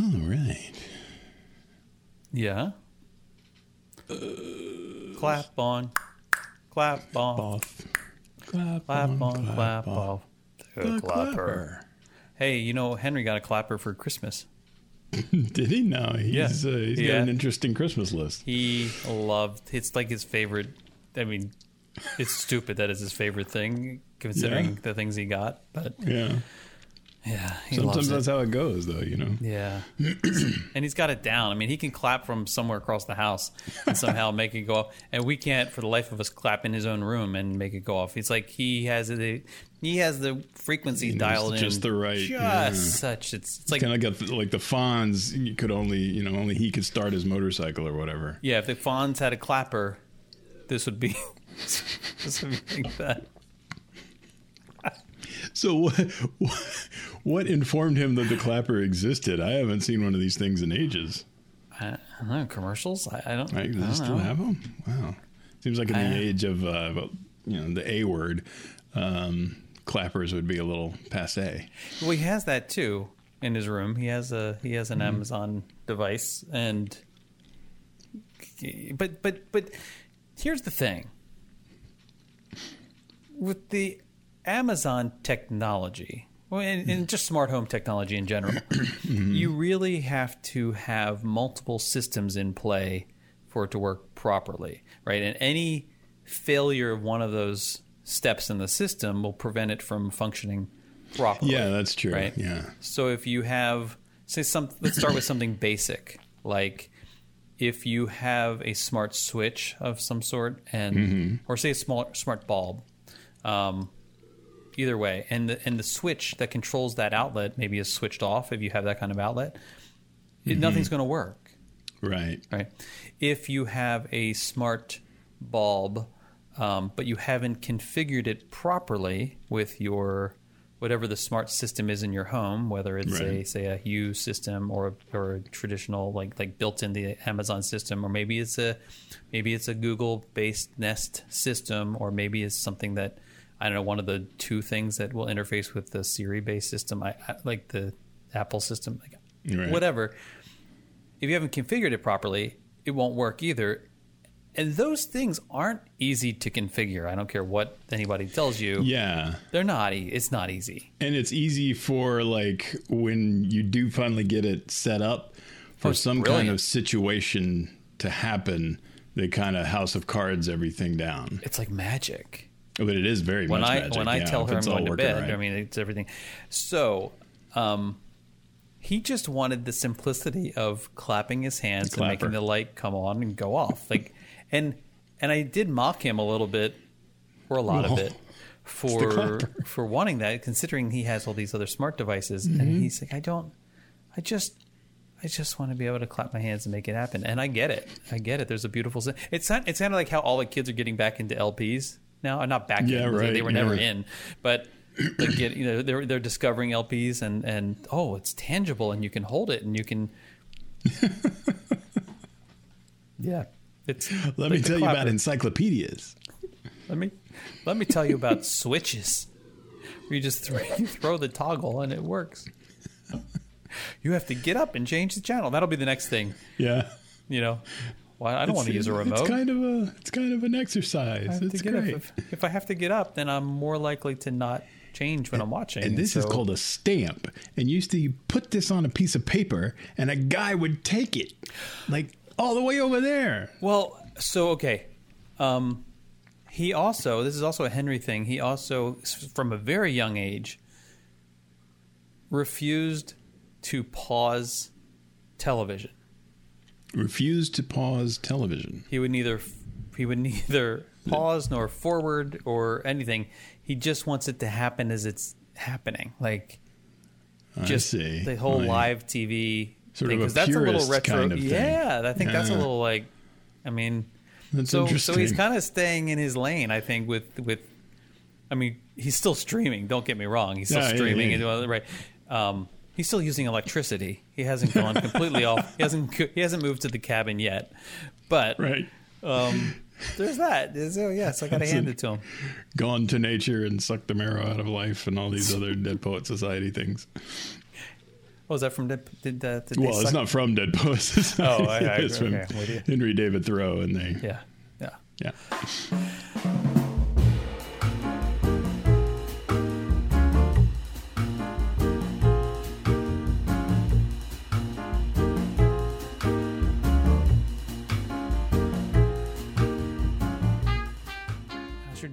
All right. Yeah. clap on, clap on, Off. Clap, clap on, clap off. The The clapper. clapper. Hey, you know Henry got a clapper for Christmas. Did he? No, he's, Yeah. uh, he's Yeah. got an interesting Christmas list. He loved. It's like his favorite. I mean, it's stupid that it's his favorite thing considering Yeah. the things he got. But Yeah. Yeah, Sometimes that's how it goes, though, you know? Yeah, and he's got it down. I mean, he can clap from somewhere across the house and somehow make it go off. And we can't, for the life of us, clap in his own room and make it go off. It's like he has the he has the frequency knows dialed in just the right- just yeah. such. It's it's like kind of got the, like the Fonz. You could only, you know, only he could start his motorcycle or whatever. yeah. If the Fonz had a clapper, this would be this would be like that. So what, what informed him that the clapper existed? I haven't seen one of these things in ages. I don't know commercials. I, I don't. Right? I don't still know. have them? Wow. Seems like in the I- age of, uh, well, you know, the A word, um, clappers would be a little passe. Well, he has that too in his room. He has a he has an Mm-hmm. Amazon device, and but but but here's the thing with the Amazon technology. Well, and, and just smart home technology in general, you really have to have multiple systems in play for it to work properly, right? And any failure of one of those steps in the system will prevent it from functioning properly. Yeah, that's true. Right. Yeah. So if you have, say, some, let's start with something basic, like if you have a smart switch of some sort, and Mm-hmm. or say a small smart bulb, um, either way, and the and the switch that controls that outlet maybe is switched off. If you have that kind of outlet, Mm-hmm. nothing's going to work Right. right? If you have a smart bulb, um, but you haven't configured it properly with your whatever the smart system is in your home, whether it's a Right. say a Hue system or or a traditional like like built in the Amazon system, or maybe it's a maybe it's a Google based Nest system, or maybe it's something that I don't know one of the two things that will interface with the Siri based system, I, I like the Apple system, like Right. whatever if you haven't configured it properly, it won't work either. And those things aren't easy to configure. I don't care what anybody tells you. Yeah. They're not. E- it's not easy. And it's easy for like when you do finally get it set up for Oh, some kind of situation to happen, they kind of house of cards everything down. It's like magic. But it is very When much I magic. when I yeah, tell her I'm going to bed, right. I mean it's everything. So, um, he just wanted the simplicity of clapping his hands and making the light come on and go off. Like, and and I did mock him a little bit, or a lot of it, for for wanting that, considering he has all these other smart devices, Mm-hmm. and he's like, I don't, I just. I just want to be able to clap my hands and make it happen, and I get it. I get it. There's a beautiful. It's. It's kind of like how all the kids are getting back into LPs now. Not back Yeah, in. They- They right, were never yeah. in, but get you know they're they're discovering LPs and and oh it's tangible and you can hold it and you can. yeah, it's. Let like me tell you about encyclopedias. Let me let me tell you about switches. Where you just throw, you throw the toggle and it works. You have to get up and change the channel. That'll be the next thing. Yeah. You know, well, I don't want to use a remote. It's kind of a it's kind of an exercise. It's to get up. great. If, if I have to get up, then I'm more likely to not change when I'm watching. And this is called a stamp. And used to you put this on a piece of paper and a guy would take it. Like all the way over there. Well, so okay. Um, he also this is also a Henry thing. He also, from a very young age, refused to pause television. Refused to pause television. He would neither he would neither pause nor forward or anything. He just wants it to happen as it's happening, like just the whole Like, live TV Sort thing. of a that's a little retro. kind of thing. Yeah, I think that's a little like. I mean, That's so so he's kind of staying in his lane. I think with with. I mean, he's still streaming. Don't get me wrong. He's still Yeah, yeah, streaming yeah. right. Um, he's still using electricity. He hasn't gone completely off. He hasn't he hasn't moved to the cabin yet. But right. um, there's that. So yes, I got to hand it. to him. Gone to nature and sucked the marrow out of life and all these other Dead Poet Society things. Oh, is that from Dead? Did, uh, did Well, it's not from Dead Poets. It's, Oh, I- I- it's from okay, you. Henry David Thoreau, and they Yeah, yeah. yeah.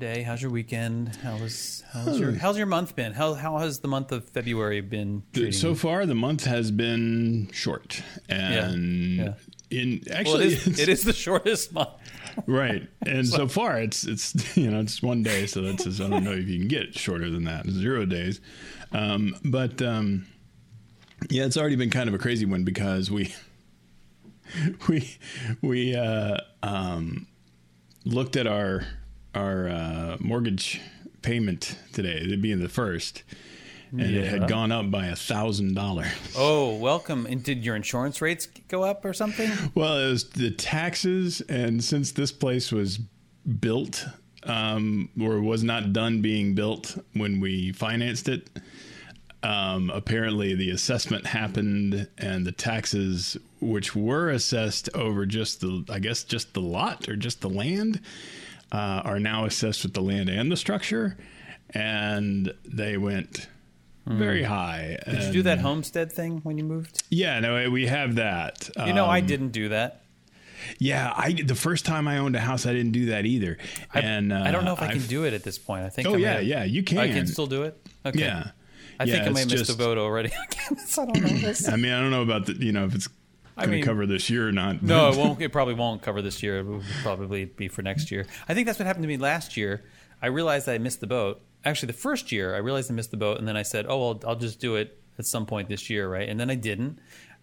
Your day? How's your weekend? How was how's your how's your month been? How how has the month of February been? treating So far, the month has been short, and yeah. in actually, it is, it is the shortest month. right. And so far, it's it's you know it's one day, so that's I don't know if you can get shorter than that, zero days. Um, but um, yeah, it's already been kind of a crazy one because we we we uh, um, looked at our our uh, mortgage payment today, It'd being the first, and it had gone up by a thousand dollars. Oh, welcome! And did your insurance rates go up or something? Well, it was the taxes, and since this place was built um, or was not done being built when we financed it, um, apparently the assessment happened, and the taxes, which were assessed over just the, I guess, just the lot or just the land, uh, are now assessed with the land and the structure, and they went very high. Did you do that homestead thing when you moved? Yeah, no, we have that. You know, I Um, didn't do that. Yeah, I the first time I owned a house, I didn't do that either. I, and uh, I don't know if I can I've- do it at this point. I think. Oh I may yeah, yeah, you can. I can still do it. Okay. Yeah, I Yeah, think I may have missed a vote already. I don't know this. I mean, I don't know about the you know if it's I going to mean- cover this year or not. No, it won't. It probably won't cover this year. It will probably be for next year. I think that's what happened to me last year. I realized I missed the boat. Actually, the first year I realized I missed the boat, and then I said, "Oh, well, I'll just do it at some point this year, right?" And then I didn't,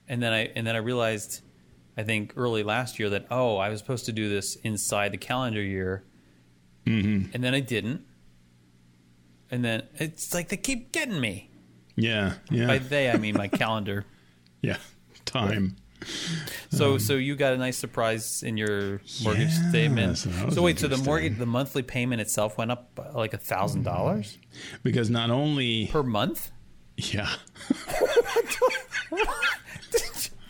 and then I and then I realized, I think early last year that oh, I was supposed to do this inside the calendar year, mm-hmm. and then I didn't, and then it's like they keep getting me. Yeah, yeah, By they, I mean my calendar. yeah. Time. So, um, so you got a nice surprise in your mortgage Yeah, statement. so So wait, so the mortgage, the monthly payment itself went up uh, like a thousand dollars because not only per month. yeah,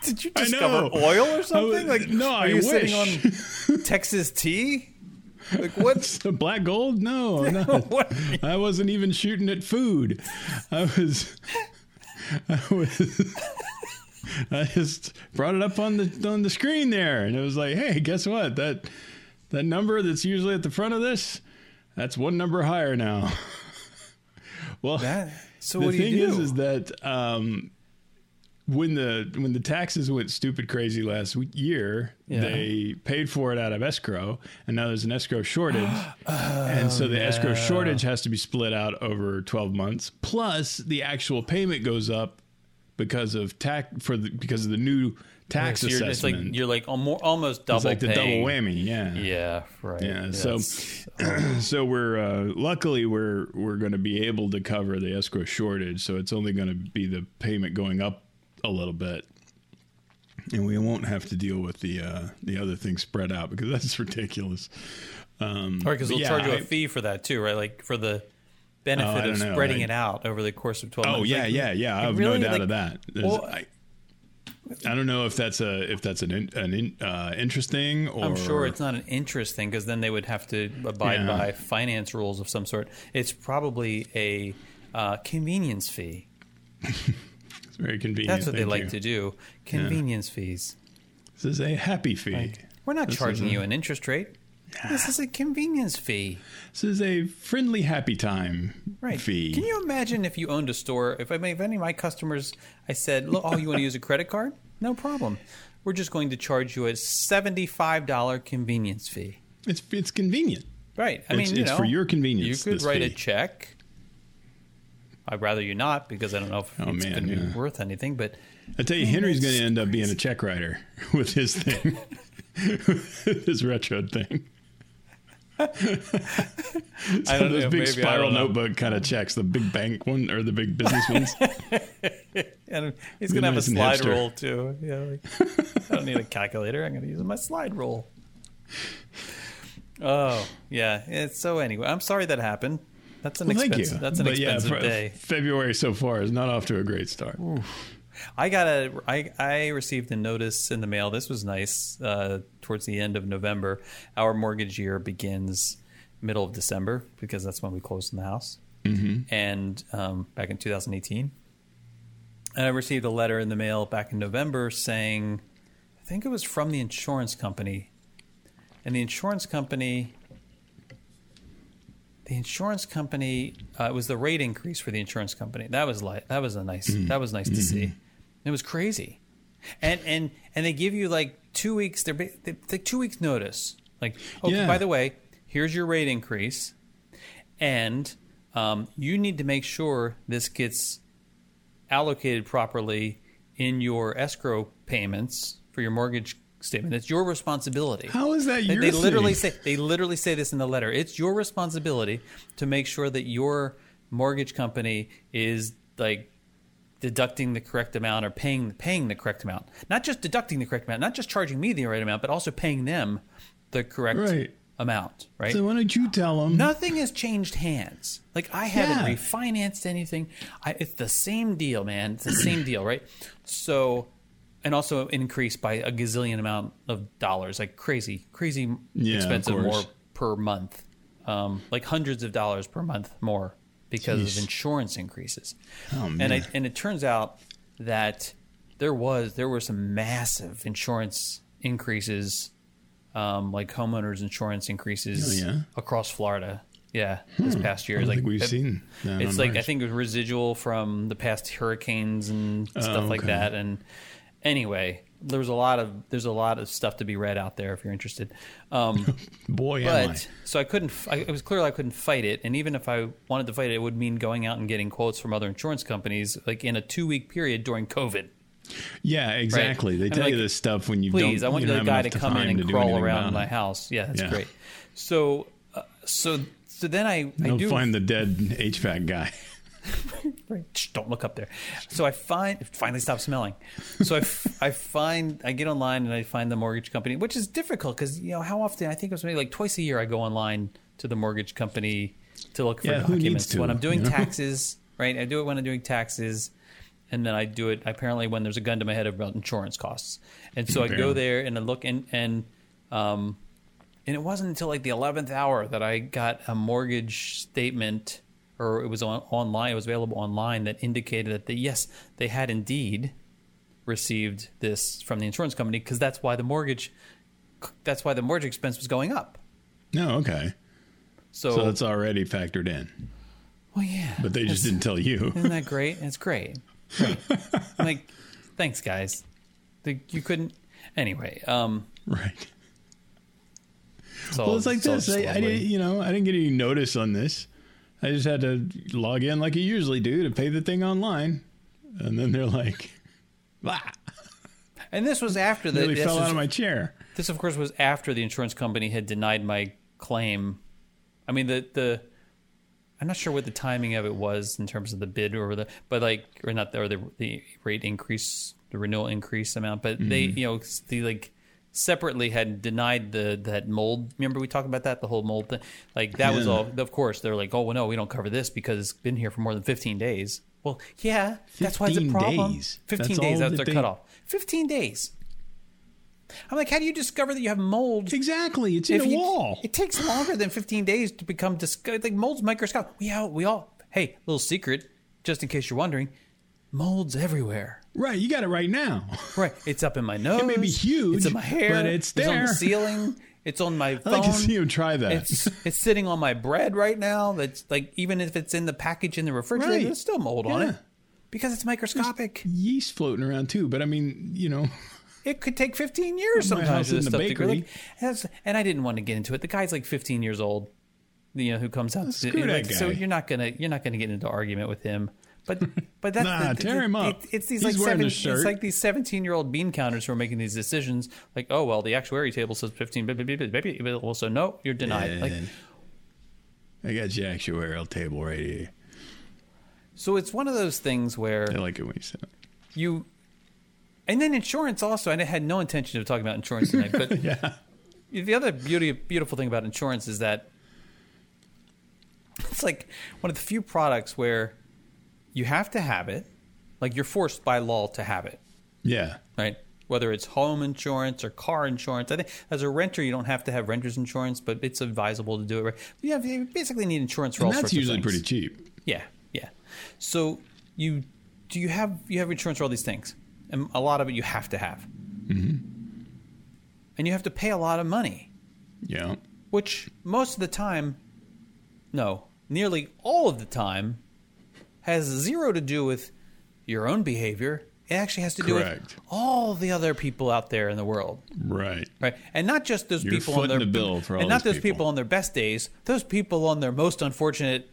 Did you I discover oil or something? was- Like, no, are I you sitting on Texas tea? Like what? the black gold. No, I'm not. I wasn't even shooting at food. I was. I was. I just brought it up on the on the screen there, and it was like, "Hey, guess what? That that number that's usually at the front of this, that's one number higher now." well, That, so the thing is, is that um, when the when the taxes went stupid crazy last year, Yeah. they paid for it out of escrow, and now there's an escrow shortage, and so the escrow shortage has to be split out over 12 months. Plus, the actual payment goes up because of tax for the because of the new tax So you're, it's like assessment. you're like almo- almost double. it's like the double whammy, yeah. Yeah, right. Yeah, so so we're uh, luckily we're we're going to be able to cover the escrow shortage, so it's only going to be the payment going up a little bit, and we won't have to deal with the uh, the other thing spread out because that's ridiculous. Um, Right, because they'll yeah, charge you a I- fee for that too, right? Like for the benefit I of spreading I- it out over the course of twelve Oh months. Oh yeah, Like, yeah, yeah. I have really? no doubt Like, of that. Well, I, I don't know if that's a if that's an in, an in, uh, interesting or I'm sure it's not an interesting because then they would have to abide Yeah. by finance rules of some sort. It's probably a uh, convenience fee. it's very convenient. That's what they like you. to do. Convenience fees. This is a happy fee. We're not This charging a- you an interest rate. This is a convenience fee. This is a friendly happy time Right. fee. Can you imagine if you owned a store? If I if any of my customers, I said, "Look, oh, you want to use a credit card? No problem. We're just going to charge you a seventy-five dollar convenience fee." It's it's convenient. Right. I It's- mean, you it's know, for your convenience, You could write a check. I'd rather you not because I don't know if Oh, it's going to be worth anything. But I tell you, Henry's going to end up being a check writer with his thing, his retro thing. I don't Those know. big spiral notebook kind of checks, the big bank one or the big business ones. And he's to have a nice slide hipster. roll too. Yeah, like, I don't need a calculator. I'm going to use my slide rule. Oh yeah. It's, so anyway, I'm sorry that happened. That's an Well, expensive. That's an But expensive for- day. February so far is not off to a great start. I got a I I received a notice in the mail. This was nice. Uh, towards the end of November, our mortgage year begins middle of December because that's when we closed on the house. Mm-hmm. And um, back in 2018, and I received a letter in the mail back in November saying, I think it was from the insurance company, and the insurance company. The insurance company uh, it was the rate increase for the insurance company. That was like that was a nice that was nice to see. It was crazy, and and and they give you like two weeks. They're, they like two weeks notice. Like, okay, Yeah. by the way, here's your rate increase, and um, you need to make sure this gets allocated properly in your escrow payments for your mortgage statement. It's your responsibility. How is that They, literally say they literally say this in the letter. It's your responsibility to make sure that your mortgage company is like deducting the correct amount or paying paying the correct amount. Not just deducting the correct amount, not just charging me the right amount, but also paying them the correct Right. amount, right? So why don't you tell them? Nothing has changed hands. Like I haven't Yeah. refinanced anything. I, it's the same deal, man. It's the same deal, right? So, and also increased by a gazillion amount of dollars, like crazy, crazy Yeah, expensive more per month, um, like hundreds of dollars per month more because Jeez. of insurance increases. Oh, and I, and it turns out that there was there were some massive insurance increases, um, like homeowners insurance increases Oh, yeah? across Florida. Yeah, this past year, I like think we've it- seen It's like I think it was residual from the past hurricanes and stuff like Oh, okay. that. And anyway, there's a lot of there's a lot of stuff to be read out there if you're interested. Um, Boy, am I. so I couldn't. I, it was clear I couldn't fight it, and even if I wanted to fight it, it would mean going out and getting quotes from other insurance companies, like in a two week period during COVID. Yeah, exactly. They I'm tell you this stuff when you Please, don't. I want you the guy to come in and to crawl around my house. Yeah, that's Yeah. great. So, uh, so, so then I, I do find the dead HVAC guy. Right. Don't look up there. So I find it finally stopped smelling. So I, f- I find I get online and I find the mortgage company, which is difficult because you know how often I think it was maybe like twice a year I go online to the mortgage company to look for Yeah, documents to, when I'm doing you know? taxes. Right, I do it when I'm doing taxes, and then I do it apparently when there's a gun to my head about insurance costs. And so I go there and I look and and um, and it wasn't until like the 11th hour that I got a mortgage statement or it was on, online it was available online that indicated that they, yes they had indeed received this from the insurance company because that's why the mortgage that's why the mortgage expense was going up No, okay. so, So it's already factored in, well yeah but they just didn't tell you. isn't that great it's great, great. Like thanks guys the, you couldn't anyway um right. so Well, it's like so this. I, I didn't, you know, I didn't get any notice on this. I just had to log in like you usually do to pay the thing online, and then they're like, "Bah!" and this was after the this fell was- out of my chair. This, of course, was after the insurance company had denied my claim. I mean, the the I'm not sure what the timing of it was in terms of the bid or the, but like, or not, or the the rate increase, the renewal increase amount. But they, Mm-hmm. you know, the like separately had denied the that mold. Remember we talked about that, the whole mold thing. Like that was all. Of course, they're like, oh well, no, we don't cover this because it's been here for more than 15 days. Well, yeah, that's why it's a problem. days. 15 That's days. That's that their they- cutoff. 15 days. I'm like, how do you discover that you have mold Exactly. It's in a wall. It takes longer than 15 days to become discovered. like mold's microscopic. We all, we all. Hey, little secret, just in case you're wondering, mold's everywhere. Right. You got it right now. Right, it's up in my nose. It may be huge, It's in my hair. but it's there. It's on the ceiling. It's on my I phone. like to see him try that. It's it's sitting on my bread right now. That's like even if it's in the package in the refrigerator, Right. there's still mold on it because it's microscopic. yeast floating around too. But I mean, you know, It could take 15 years sometimes for this in the stuff to grow. bakery. Like, and I didn't want to get into it. The guy's like 15 years old, you know, who comes out. Screw that like, So you're not gonna you're not gonna get into argument with him. But but that's Nah, the, tear him up. it- it's these He's like wearing seven, the shirt. it's like these 17 year old bean counters who are making these decisions. Like oh well, the actuary table says 15. Baby, baby, baby. Well, so no, you're denied. Like I got your actuarial table right here. so, it's one of those things where I like it when you say it. you and then insurance also And i had no intention of talking about insurance tonight but Yeah. the other beauty beautiful thing about insurance is that it's like one of the few products where you have to have it like you're forced by law to have it, Yeah. right? Whether it's home insurance or car insurance. I think as a renter, you don't have to have renter's insurance, but it's advisable to do it. Right? You, have, you basically need insurance for And all that's sorts usually of things. pretty cheap. Yeah, yeah. So you do you have you have insurance for all these things, and a lot of it you have to have, mm-hmm. and you have to pay a lot of money, Yeah. which most of the time, no, nearly all of the time, has zero to do with your own behavior. It actually has to do Correct. with all the other people out there in the world. Right. Right, and not just those You're people on their the bill for and not those those people. people. on their best days. Those people on their most unfortunate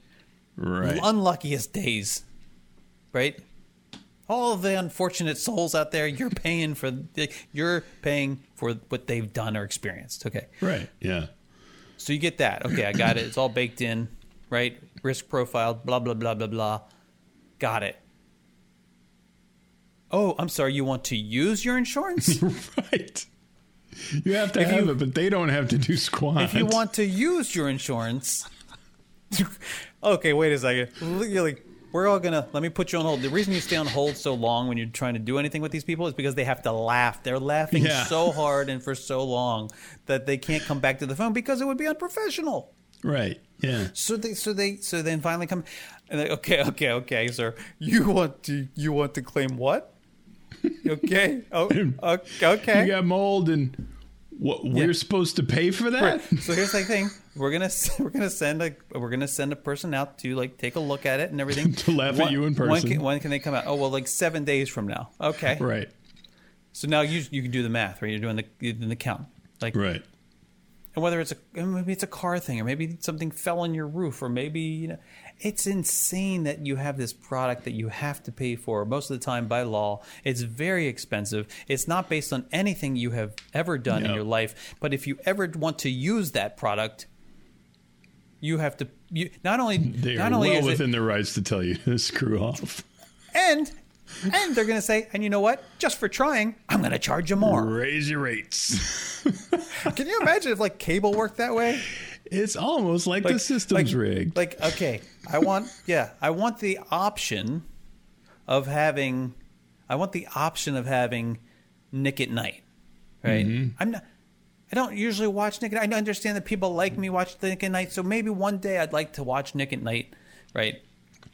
Right. unluckiest days, right? All the unfortunate souls out there, you're paying for you're paying for what they've done or experienced. Okay, right. Yeah. so you get that. Okay, I got it. It's all baked in, right? Risk profile, blah blah blah blah blah. Got it. Oh, I'm sorry. You want to use your insurance? right. You have to If have you- it, but they don't have to do squat. if you want to use your insurance, okay, wait a second. You're like, we're all gonna let me put you on hold. The reason you stay on hold so long when you're trying to do anything with these people is because they have to laugh. They're laughing Yeah. so hard and for so long that they can't come back to the phone because it would be unprofessional. Right. Yeah. So they, so they, so then finally come, and they, okay, okay, okay, sir, you want to, you want to claim what? Okay, oh, okay. You got mold and what we're supposed to pay for that? Right. So here's the thing: we're gonna we're gonna send a we're gonna send a person out to like take a look at it and everything To laugh at you in When person. can, when can they come out? Oh well, like seven days from now. Okay. Right. So now you you can do the math, right? You're doing the you're doing the count, like Right. And whether it's a maybe it's a car thing or maybe something fell on your roof or maybe you know it's insane that you have this product that you have to pay for. Most of the time by law it's very expensive. It's not based on anything you have ever done in your life. But if you ever want to use that product you have to you not only They not are only well is it, within their rights to tell you to screw off. and and they're going to say and you know what just for trying i'm going to charge you more Raise your rates. can you imagine if like cable worked that way it's almost like, the system's like, rigged. Like, okay, I want, yeah, I want the option of having, I want the option of having Nick at Night, right? Mm-hmm. I'm not. I don't usually watch Nick. at Night. I understand that people like me watch Nick at Night, so maybe one day I'd like to watch Nick at Night, right?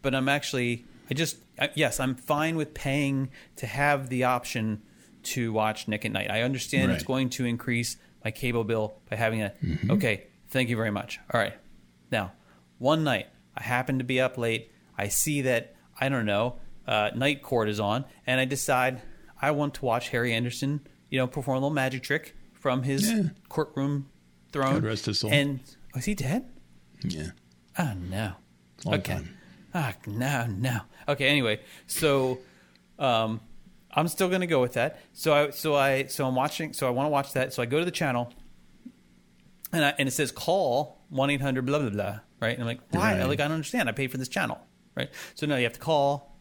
But I'm actually, I just, yes, I'm fine with paying to have the option to watch Nick at Night. I understand it's going to increase my cable bill by having a. Okay, thank you very much. All right, now one night I happen to be up late. I see that I don't know uh, Night Court is on, and I decide I want to watch Harry Anderson, you know, perform a little magic trick from his Yeah. courtroom throne. God rest his soul. And was he dead? yeah. Oh no. Long okay. time. Ah, no, no. Okay. Anyway, so um, I'm still gonna go with that. So I, so I, so I'm watching. So I want to watch that. So I go to the channel, and I, and it says call one eight hundred blah blah blah. Right. And I'm like, why? Right. Like I don't understand. I paid for this channel. Right. So now you have to call,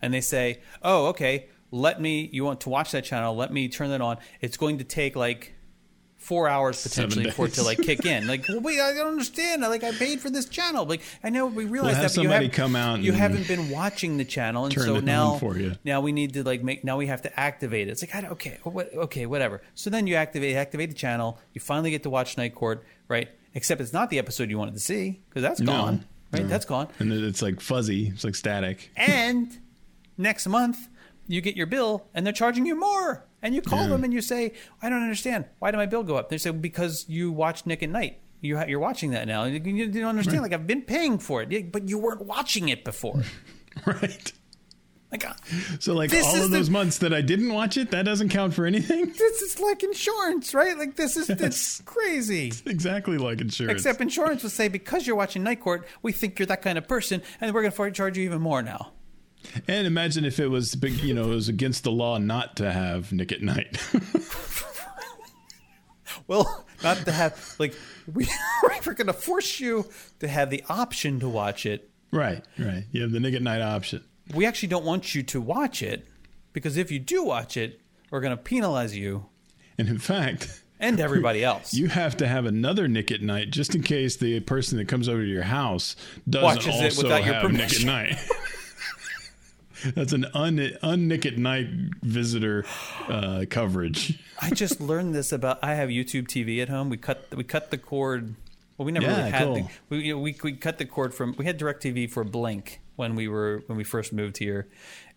and they say, oh, okay. Let me. You want to watch that channel? Let me turn that on. It's going to take like four hours potentially for it to like kick in. Like, well, wait, I don't understand. Like, I paid for this channel. Like, I know we realize have that, but you haven't come out You haven't been watching the channel, and so now for you. now we need to like make. Now we have to activate it. It's like, I don't, okay, what, okay, whatever. So then you activate activate the channel. You finally get to watch Night Court, right? Except it's not the episode you wanted to see because that's No. gone, right? No. That's gone. And it's like fuzzy. It's like static. And next month, you get your bill and they're charging you more. And you call Yeah. them and you say, I don't understand. Why did my bill go up? They say, because you watched Nick at Night. You ha- you're watching that now. You, you don't understand. Like, I've been paying for it, but you weren't watching it before. Right. Like, uh, So like all of the- those months that I didn't watch it, that doesn't count for anything. this is like insurance, right? Like, this is it's crazy. exactly like insurance. Except insurance would say, because you're watching Night Court, we think you're that kind of person, and we're going to charge you even more now. And imagine if it was big, you know, it was against the law not to have Nick at Night. Well, not to have like we we're going to force you to have the option to watch it. right, right. You have the Nick at Night option. We actually don't want you to watch it because if you do watch it, we're going to penalize you And in fact, and everybody else. you have to have another Nick at Night just in case the person that comes over to your house doesn't Watches it also without your have Nick at permission. Night. That's an un unnick at night visitor uh, coverage. I just learned this about. I have YouTube TV at home. We cut we cut the cord. Well, we never Yeah, really had cool. the, we, you know, we we cut the cord from. We had Directv for Blink when we were when we first moved here,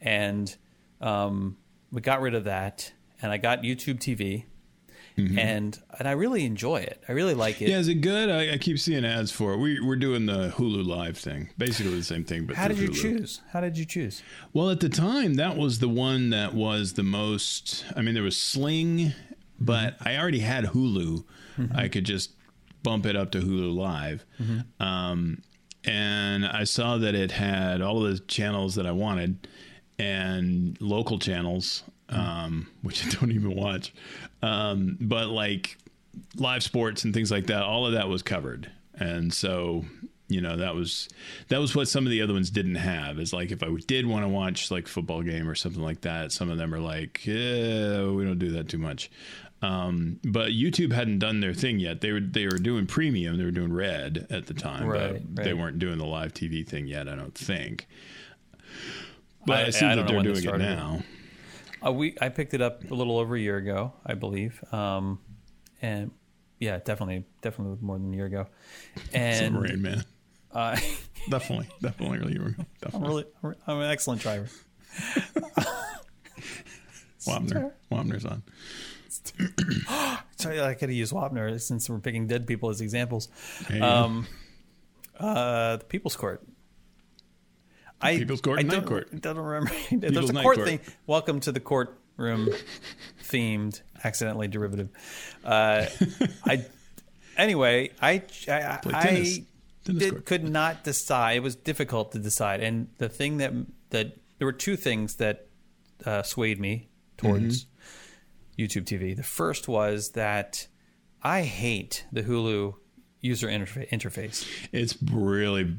and um, we got rid of that, and I got YouTube TV, and and I really enjoy it. I really like it. Mm-hmm. Yeah, is it good? I, I keep seeing ads for it. We, we're doing the Hulu Live thing, basically the same thing. But How did you Hulu. choose? How did you choose? Well, at the time, that was the one that was the most. I mean, there was Sling, but I already had Hulu. I could just bump it up to Hulu Live. Um, and I saw that it had all of the channels that I wanted and local channels, um, which I don't even watch. Um, but like live sports and things like that, all of that was covered. And so, you know, that was that was what some of the other ones didn't have. Is like if I did want to watch like football game or something like that, some of them are like, yeah, we don't do that too much. Um, but YouTube hadn't done their thing yet. They were they were doing premium. They were doing red at the time, Right, but they weren't doing the live TV thing yet. I don't think. But I- I, see I that they're doing it. now. Uh, we I picked it up a little over a year ago, I believe. Um, and yeah, definitely, definitely more than a year ago. And Submarine man, uh, definitely, definitely. You were I'm really, I'm an excellent driver. Wapner, Wapner's on. Sorry, I could have used Wapner since we're picking dead people as examples. Go. Um, uh, the People's Court. I, People's Court I and Night don't, Court. Don't remember. There's a Night court Court. thing. Welcome to the courtroom themed, accidentally derivative. Uh, I anyway. I I, Play I tennis. Tennis did, court. could not decide. It was difficult to decide, and the thing that that there were two things that uh, swayed me towards Mm-hmm. YouTube TV. The first was that I hate the Hulu user interfa- interface. It's really,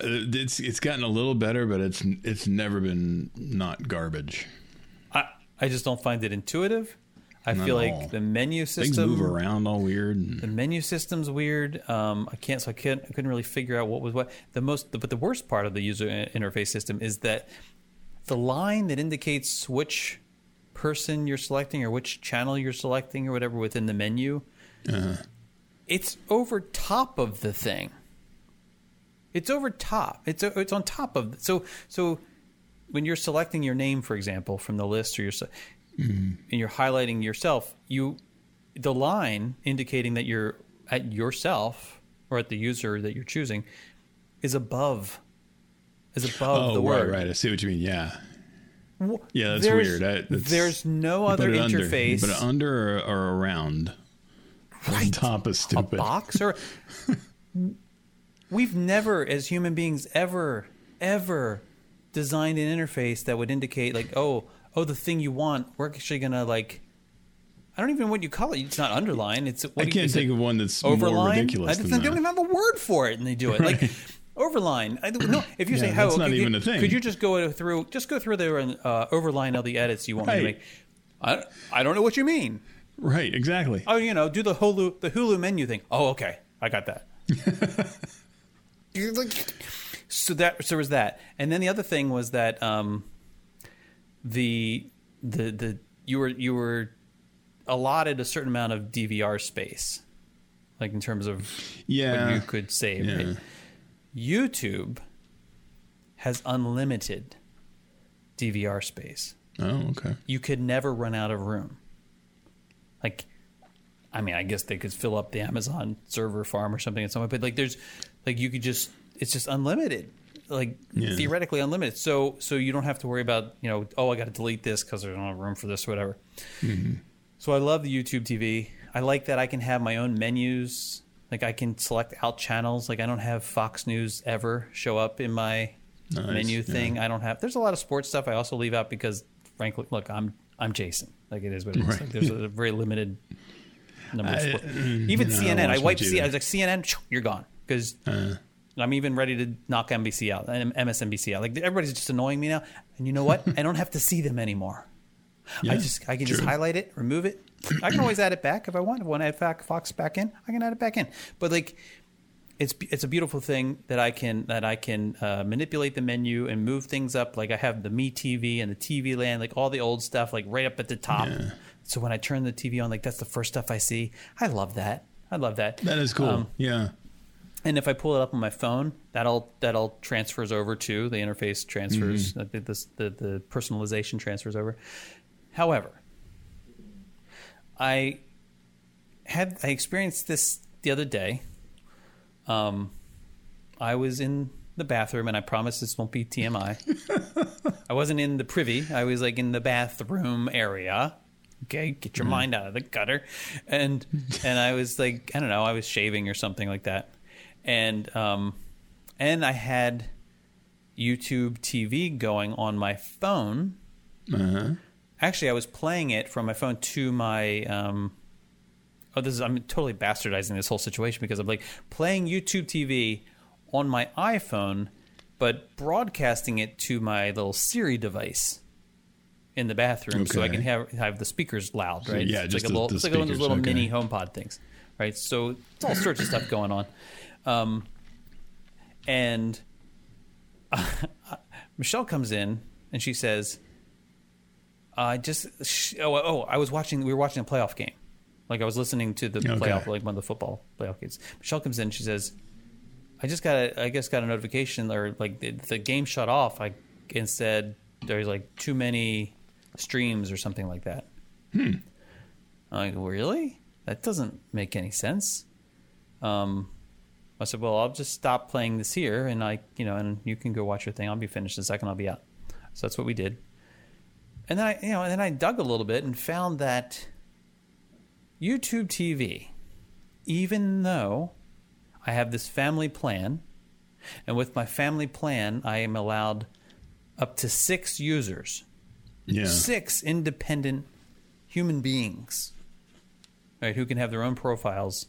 it's it's gotten a little better, but it's it's never been not garbage. I, I just don't find it intuitive. I Not feel like all. the menu system Things move around all weird. the menu system's weird. Um, I can't, so I can't, I couldn't really figure out what was what. The most, but the worst part of the user interface system is that the line that indicates which person you're selecting or which channel you're selecting or whatever within the menu, it's over top of the thing. It's over top. It's it's on top of so so when you're selecting your name, for example, from the list, or you're se- and you're highlighting yourself, you the line indicating that you're at yourself or at the user that you're choosing is above is above oh, the right, word. right. Right. I see what you mean. Yeah, yeah, that's there's- weird. I, that's, there's no other it under. interface. but under or, or around. On top is stupid. a box or we've never as human beings ever ever designed an interface that would indicate like oh oh the thing you want we're actually gonna like i don't even know what you call it it's not underline it's what I you- can't it think of one that's more ridiculous I than they don't that. even have a word for it and they do it like overline I don't if you Yeah, say how that's not could, even you, a thing. could you just go through just go through there and uh, overline all the edits you want me to make I, I don't know what you mean Right, exactly. Oh, you know, do the Hulu the Hulu menu thing. Oh, okay, I got that. You're like- so that so was that, and then the other thing was that um, the the the you were you were allotted a certain amount of DVR space, like in terms of Yeah. what you could save. Yeah. right? YouTube has unlimited DVR space Oh, okay. you could never run out of room. Like, I mean, I guess they could fill up the Amazon server farm or something at some point, but like, there's like you could just it's just unlimited, like Yeah. theoretically unlimited. So so you don't have to worry about you know oh I got to delete this because there's not room for this or whatever. Mm-hmm. So I love the YouTube TV. I like that I can have my own menus. Like I can select out channels. Like I don't have Fox News ever show up in my Nice, menu yeah. thing. I don't have. There's a lot of sports stuff I also leave out because, frankly, look, I'm I'm Jason. Like it is what it is. Right. Like, there's a very limited number of sports. mm, Even I CNN. I watch wiped. C- I was like CNN. You're gone because Uh, I'm even ready to knock NBC out and MSNBC out. Like everybody's just annoying me now. And you know what? I don't have to see them anymore. yeah, I just I can just highlight it, remove it. I can always add it back if I want. If I want to add Fox- Fox back in, I can add it back in. But like it's it's a beautiful thing that I can that I can uh, manipulate the menu and move things up. Like I have the Me TV and the TV Land, like all the old stuff, like right up at the top. Yeah. So when I turn the TV on, like that's the first stuff I see. I love that. I love that. That is cool. Um, yeah. And if I pull it up on my phone, that'll that'll transfers over to the interface transfers Mm-hmm. the, the the personalization transfers over. However, I had I experienced this the other day. Um, I was in the bathroom, and I promise this won't be TMI. I wasn't in the privy. I was like in the bathroom area. Okay, get your mind out of the gutter, and and I was like, I don't know, I was shaving or something like that, and um, and I had YouTube TV going on my phone. Uh-huh. Actually, I was playing it from my phone to my. Um, oh, this is I'm totally bastardizing this whole situation because I'm like playing YouTube TV on my iPhone, but broadcasting it to my little Siri device in the bathroom, so I can have have the speakers loud, right? yeah, it's just like a little, the it's like one of those little okay. mini HomePod things, right? So it's all sorts of stuff going on, um, and Michelle comes in and she says, "I just sh- oh oh I was watching we were watching a playoff game, like I was listening to the Okay. playoff like one of the football playoff games." Michelle comes in and she says, "I just got a I guess got a notification or like the, the game shut off. I and said there's like too many streams or something like that." Hmm. I'm like really? That doesn't make any sense. Um, I said, well, I'll just stop playing this here, and I, you know, and you can go watch your thing. I'll be finished in a second. I'll be out. So that's what we did. And then I, you know, and then I dug a little bit and found that YouTube TV, even though I have this family plan, and with my family plan, I am allowed up to six users, Yeah. six independent human beings, right, who can have their own profiles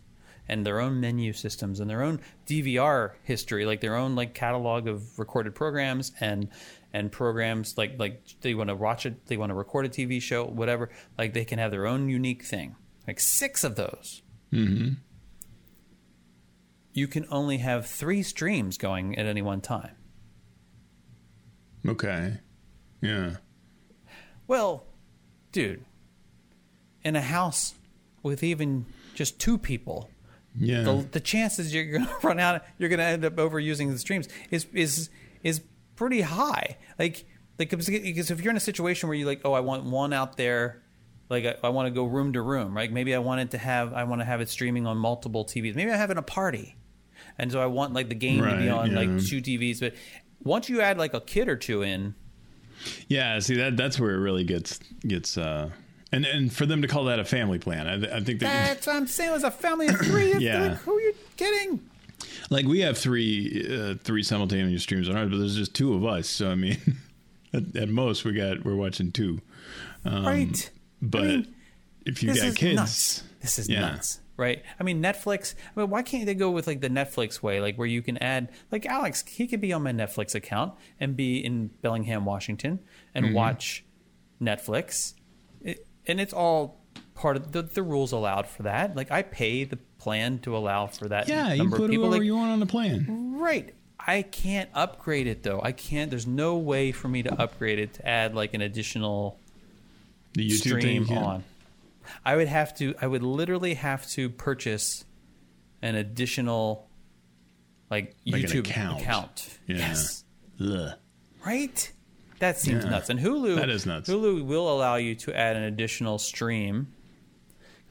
and their own menu systems and their own DVR history, like their own like catalog of recorded programs and and programs like like they want to watch it, they want to record a TV show, whatever. Like they can have their own unique thing. Like six of those. Mm-hmm. You can only have three streams going at any one time. Okay. Yeah. Well, dude, in a house with even just two people, Yeah. the, the chances you're going to run out, you're going to end up overusing the streams is is is pretty high. Like like because if you're in a situation where you like, oh, I want one out there, like I, I want to go room to room, right? Maybe I wanted to have I want to have it streaming on multiple TVs. Maybe I'm having a party, and so I want like the game to be Right, on like two TVs. But once you add like a kid or two in, Yeah, see that that's where it really gets gets uh and and for them to call that a family plan, I, I think that that's what I'm saying. It was a family of three. Yeah. Like, who are you kidding? like we have three uh, three simultaneous streams on ours, but there's just two of us. So I mean, at, at most we got we're watching two. Um, right. But mean, if you got kids, nuts. This is yeah. nuts, right? I mean, Netflix. I mean, why can't they go with like the Netflix way, like where you can add, like Alex, he could be on my Netflix account and be in Bellingham, Washington, and Mm-hmm. watch Netflix, and it's all part of the, the rules allowed for that. Like I pay the plan to allow for that. yeah, you put whoever Like, you want on the plan. Right. I can't upgrade it though. I can't. There's no way for me to upgrade it to add like an additional The YouTube stream thing, yeah. on. I would have to. I would literally have to purchase an additional like, Like YouTube account. Yeah. Yes. Ugh. Right. That seems Yeah. nuts. And Hulu. That is nuts. Hulu will allow you to add an additional stream.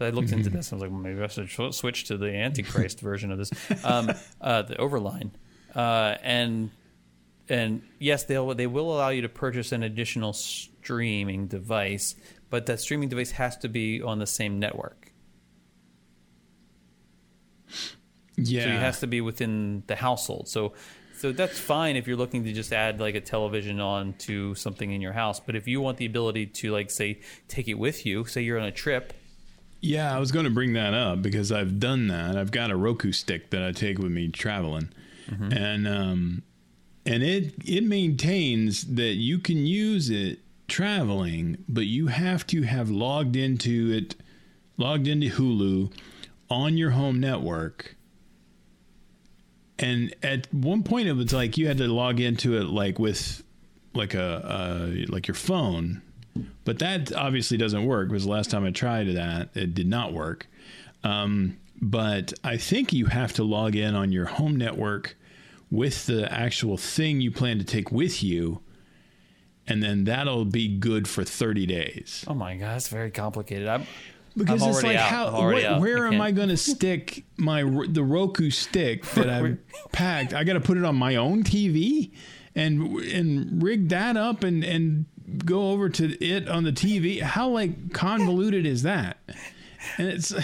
I looked Mm-hmm. into this. I was like, well, maybe I should switch to the Antichrist version of this, um, uh, the Overline, uh, and and yes, they'll they will allow you to purchase an additional streaming device, but that streaming device has to be on the same network. Yeah. So it has to be within the household. So so that's fine if you're looking to just add like a television on to something in your house. But if you want the ability to like say take it with you, say you're on a trip. Yeah, I was going to bring that up because I've done that. I've got a Roku stick that I take with me traveling, Mm-hmm. and um, and it it maintains that you can use it traveling, but you have to have logged into it, logged into Hulu on your home network and at one point it was like you had to log into it like with like a uh, like your phone, but that obviously doesn't work. Because the last time I tried that, it did not work. Um, but I think you have to log in on your home network with the actual thing you plan to take with you and then that'll be good for 30 days. Oh my god, it's very complicated. I'm because I'm it's like out. how what, where I am I going to stick my the Roku stick that I've packed? I got to put it on my own TV and and rig that up and and go over to it on the TV. How like convoluted is that? And it's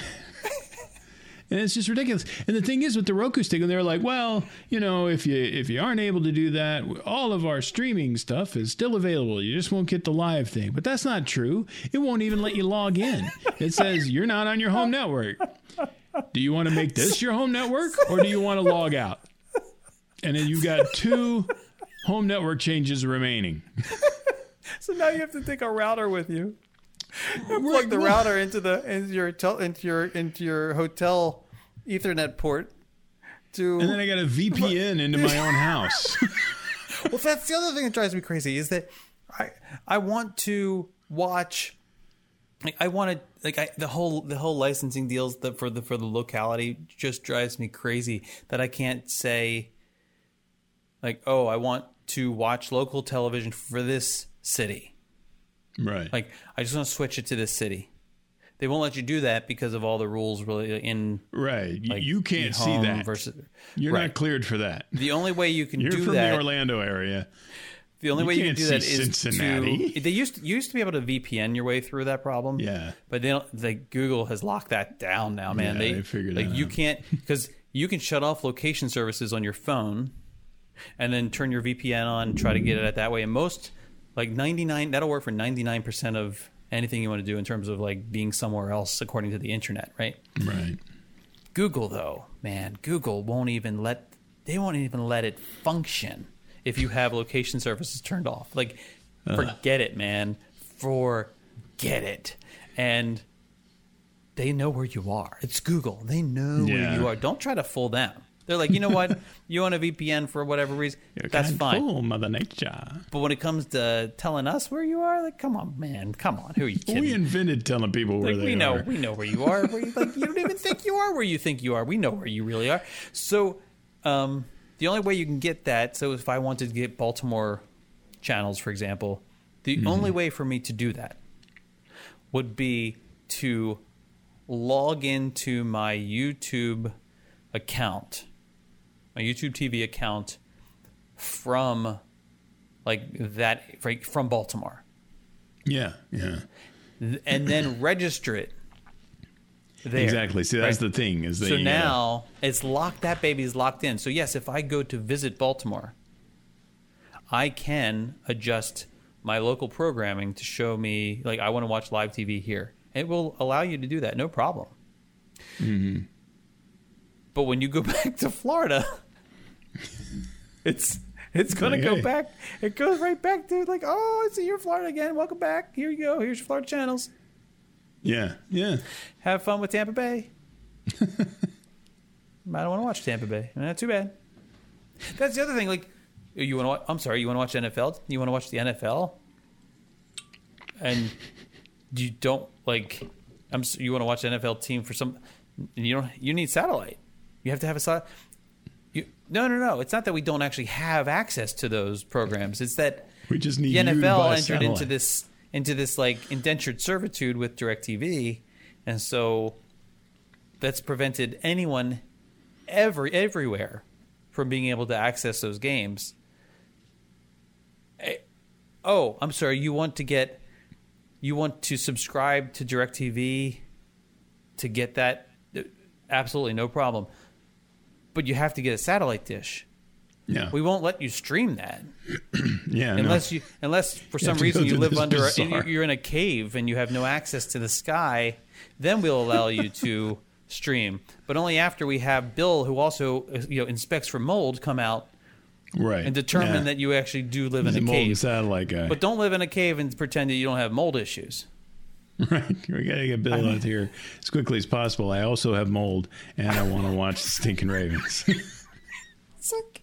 and it's just ridiculous. And the thing is with the Roku stick, and they're like, well, you know, if you if you aren't able to do that, all of our streaming stuff is still available. You just won't get the live thing. But that's not true. It won't even let you log in. It says you're not on your home network. Do you want to make this your home network, or do you want to log out? And then you've got two home network changes remaining. so now you have to take a router with you plug the router into the into your tel, into your into your hotel Ethernet port. To and then I got a VPN into my own house. well, that's the other thing that drives me crazy is that I I want to watch. Like I want to like I, the whole the whole licensing deals that for the for the locality just drives me crazy that I can't say like oh I want to watch local television for this city Right. Like, I just want to switch it to this city. They won't let you do that because of all the rules really in right. Like, you can't see that. Versus, You're right. not cleared for that. The only way you can You're do from that, the Orlando area. The only you way you can do that is Cincinnati. to. They used to, used to be able to VPN your way through that problem. Yeah, but they don't. The Google has locked that down now, man. Yeah, they, they figured like you out. can't because you can shut off location services on your phone, and then turn your VPN on, and try to get it that way. And most like 99 that'll work for 99% of anything you want to do in terms of like being somewhere else according to the internet right? Right. Google though man google won't even let they won't even let it function if you have location services turned off. Like uh. forget it man. Forget it. And they know where you are. It's google. They know yeah. where you are. Don't try to fool them they're like, you know what? you want a VPN for whatever reason? You're that's fine. Cool, Mother Nature. But when it comes to telling us where you are, like, come on, man, come on. Who are you kidding? We invented telling people where like, they we know, are. We know where you are. Where you, like, you don't even think you are where you think you are. We know where you really are. So, um, the only way you can get that. So, if I wanted to get Baltimore channels, for example, the mm-hmm. only way for me to do that would be to log into my YouTube account my YouTube TV account from like that from Baltimore. Yeah, yeah. And then register it. There, exactly. See, that's right? the thing is that so now gotta... it's locked. That baby's locked in. So yes, if I go to visit Baltimore, I can adjust my local programming to show me like I want to watch live TV here. It will allow you to do that, no problem. Mm-hmm. But when you go back to Florida, it's it's gonna go back. It goes right back to like, oh, it's your Florida again. Welcome back. Here you go. Here's your Florida channels. Yeah, yeah. Have fun with Tampa Bay. I don't want to watch Tampa Bay. Not too bad. That's the other thing. Like, you want to? I'm sorry. You want to watch NFL? You want to watch the NFL? And you don't like. I'm. You want to watch NFL team for some? You don't. You need satellite. You have to have a satellite. No, no, no. It's not that we don't actually have access to those programs. It's that we just need the NFL entered satellite. into this into this like indentured servitude with DirecTV, and so that's prevented anyone ever everywhere from being able to access those games. Eh, oh, I'm sorry. You want to get you want to subscribe to DirecTV to get that? Absolutely no problem but you have to get a satellite dish. Yeah, we won't let you stream that. yeah, unless no. you unless for some reason you live under a, you're in a cave and you have no access to the sky, then we'll allow you to stream, but only after we have Bill, who also you know inspects for mold, come out. Right. And determine yeah. that you actually do live He's in a, a cave. satellite guy. But don't live in a cave and pretend that you don't have mold issues. Right. We got to get Bill out here as quickly as possible. I also have mold and I want to watch the Stinking Ravens. It's like.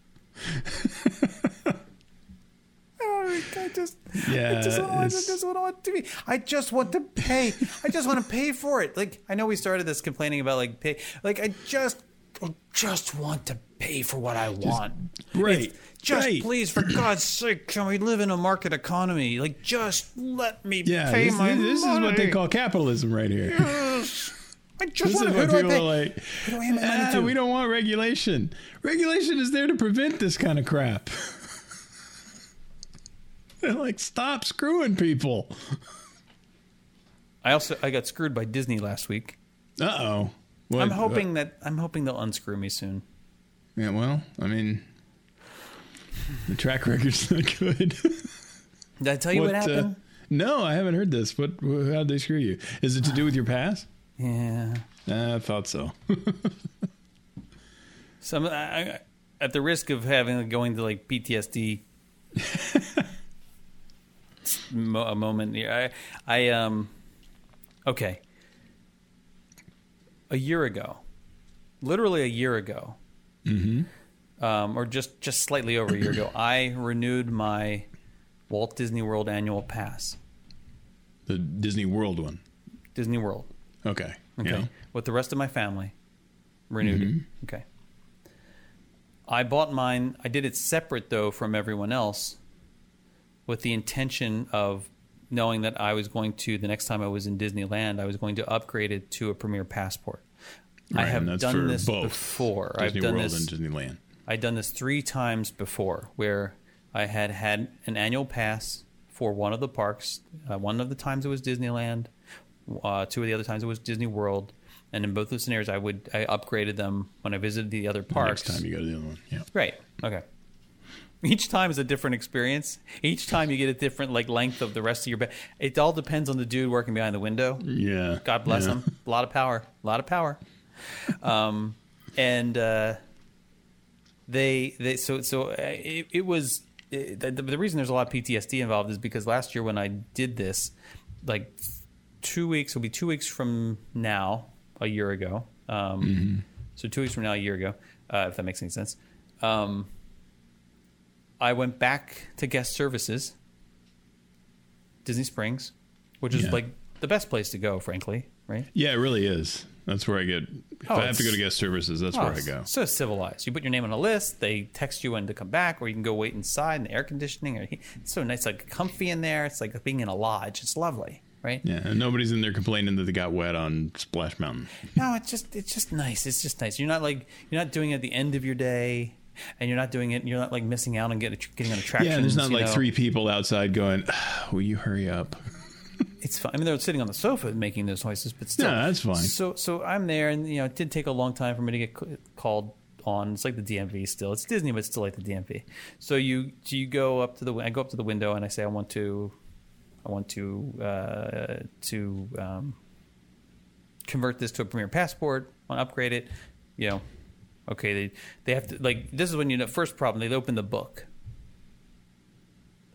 I just, Yeah, I just, want, I just want to be. I just want to pay. I just want to pay for it. Like I know we started this complaining about like pay. Like I just, I just want to pay for what I want. Right, It's- Just right. please, for God's sake, can we live in a market economy? Like just let me Yeah, pay this, my this is money. what they call capitalism right here. I just This want is to. Who what do I people pay? are like. Who do I hand money "Ah, to?" we don't want regulation. Regulation is there to prevent this kind of crap. They're like, stop screwing people. I also I got screwed by Disney last week. Uh oh. I'm hoping that I'm hoping they'll unscrew me soon. Yeah, well, I mean, the track record's not good. Did I tell you what, uh, happened? no, I haven't heard this. What? How did they screw you? Is it to do with your pass? yeah. I thought so. Some I, I, at the risk of having going to like PTSD mo- a moment here. I I um okay. A year ago, literally a year ago, um, or just just slightly over a year ago, I renewed my Walt Disney World annual pass. the Disney World one. Disney World. Okay. Okay. Yeah. With the rest of my family. Renewed it. Okay. I bought mine. I did it separate though from everyone else with the intention of knowing that I was going to the next time I was in Disneyland, I was going to upgrade it to a premier passport. I have done this both before. Disney I've done World this and Disneyland. I'd done this three times before, where I had had an annual pass for one of the parks. Uh, one of the times it was Disneyland. Uh, two of the other times it was Disney World. And in both those scenarios, I would I upgraded them when I visited the other parks. Next time you go to the other one. Yeah. Right. Okay. Each time is a different experience. Each time you get a different like length of the rest of your bed. It all depends on the dude working behind the window. Yeah. God bless yeah. him. A lot of power. A lot of power. Um, and uh, they they so so uh, it, it was it, the, the reason there's a lot of PTSD involved is because last year when I did this, like two weeks will be two weeks from now, a year ago. Um, So two weeks from now, a year ago, uh, if that makes any sense. Um, I went back to guest services, Disney Springs, which is Yeah. like the best place to go, frankly, right? Yeah, it really is. That's where I get. If Oh, I have to go to guest services, that's Oh, where I go. So civilized. You put your name on a list. They text you when to come back, or you can go wait inside in the air conditioning. Or it's so nice, like comfy in there. It's like being in a lodge. It's lovely, right? Yeah, and nobody's in there complaining that they got wet on Splash Mountain. No, it's just it's just nice. It's just nice. You're not like you're not doing it at the end of your day, and you're not doing it. You're not like missing out on getting getting on attractions. Yeah, there's not like know. three people outside going, "Will you hurry up?" It's fine. I mean, they're sitting on the sofa making those noises, but still, Yeah, that's fine. So, so I'm there, and you know, it did take a long time for me to get c- called on. It's like the DMV still. It's Disney, but it's still like the DMV. So you so you go up to the I go up to the window and I say I want to I want to uh, to um, convert this to a Premier Passport. I want to upgrade it. You know, okay, they they have to like this is when you know first problem they open the book.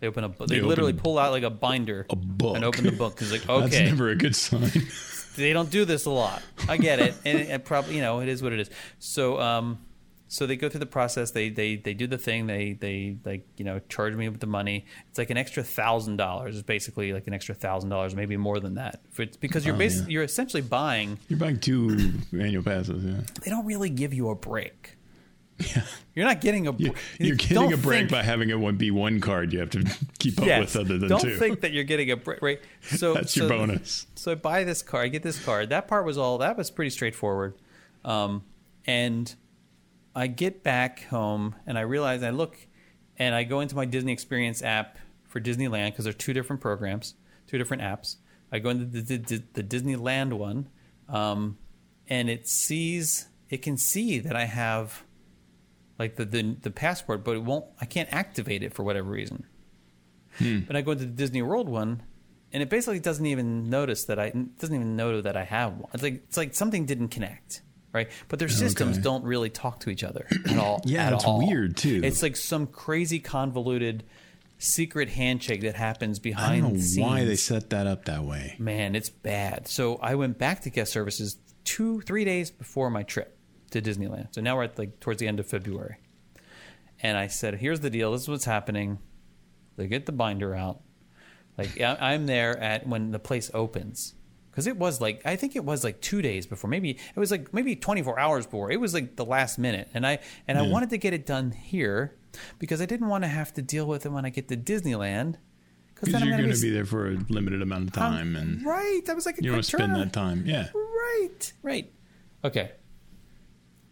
They open a book. They, They literally pull out like a binder A book. and open the book. It's like okay. That's never a good sign. they don't do this a lot. I get it, and it, it probably you know it is what it is. So um, so they go through the process. They they they do the thing. They they like you know charge me with the money. It's like an extra thousand dollars. It's basically like an extra thousand dollars, maybe more than that. It's because you're Oh, basically yeah. you're essentially buying. You're buying two annual passes. Yeah, They don't really give you a break. You're not getting a. you, br- you're getting don't a break think- by having it one be one card you have to keep up Yes. with, other than don't two. think that you're getting a break. Right. So That's your so- bonus. So I buy this card. I get this card. That part was all. That was pretty straightforward. Um, and I get back home and I realize I look and I go into my Disney Experience app for Disneyland because they're two different programs, two different apps. I go into the, the, the Disneyland one, um, and it sees it can see that I have like the, the the passport, but it won't. I can't activate it for whatever reason. Hmm. But I go into the Disney World one, and it basically doesn't even notice that I doesn't even know that I have one. It's like it's like something didn't connect, right? But their systems Okay. don't really talk to each other at all. Yeah, at all. weird, too. It's like some crazy convoluted secret handshake that happens I behind don't know the scenes. why they set that up that way. Man, it's bad. So I went back to guest services two, three days before my trip to Disneyland. So now we're at like towards the end of February. and I said, "Here's the deal. This is what's happening." They get the binder out. Like I- I'm there at when the place opens because it was like I think it was like two days before. Maybe it was like maybe 24 hours before. It was like the last minute, and I and I hmm. wanted to get it done here because I didn't want to have to deal with it when I get to Disneyland. Because you're gonna be be there for a limited amount of time, and right. That was like a you want to spend that time. Yeah. Right, right. Okay.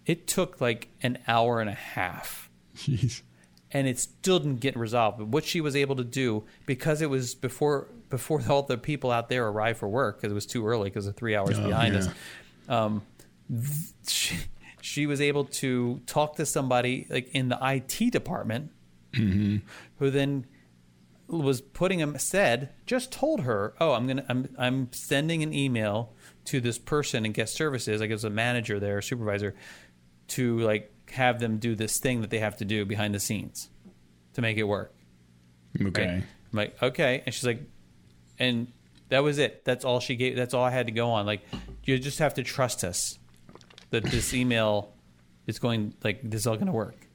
It took like an hour and a half, Jeez. and it still didn't get resolved. But what she was able to do, because it was before before all the people out there arrived for work, because it was too early, because of three hours Oh, behind yeah. us. Um, th- she, she was able to talk to somebody like in the IT department, Mm-hmm. who then was putting him said just told her oh i'm gonna i'm i'm sending an email to this person in guest services like as a manager there supervisor to like have them do this thing that they have to do behind the scenes to make it work Okay. right? i'm like okay and she's like and that was it that's all she gave that's all i had to go on like you just have to trust us that this email is going like this is all going to work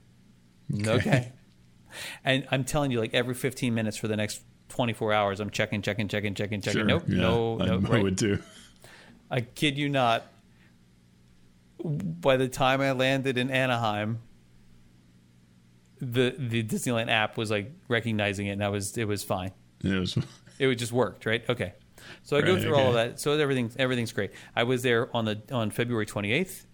okay. And I'm telling you, like every 15 minutes for the next 24 hours, I'm checking, checking, checking, checking, checking. Sure. Nope, yeah. no, I, no. I right. would too. I kid you not. By the time I landed in Anaheim, the the Disneyland app was like recognizing it, and I was it was fine. It was. It would just worked, right? Okay. So I go Right, through all of that. So everything's everything's great. I was there on the on February 28th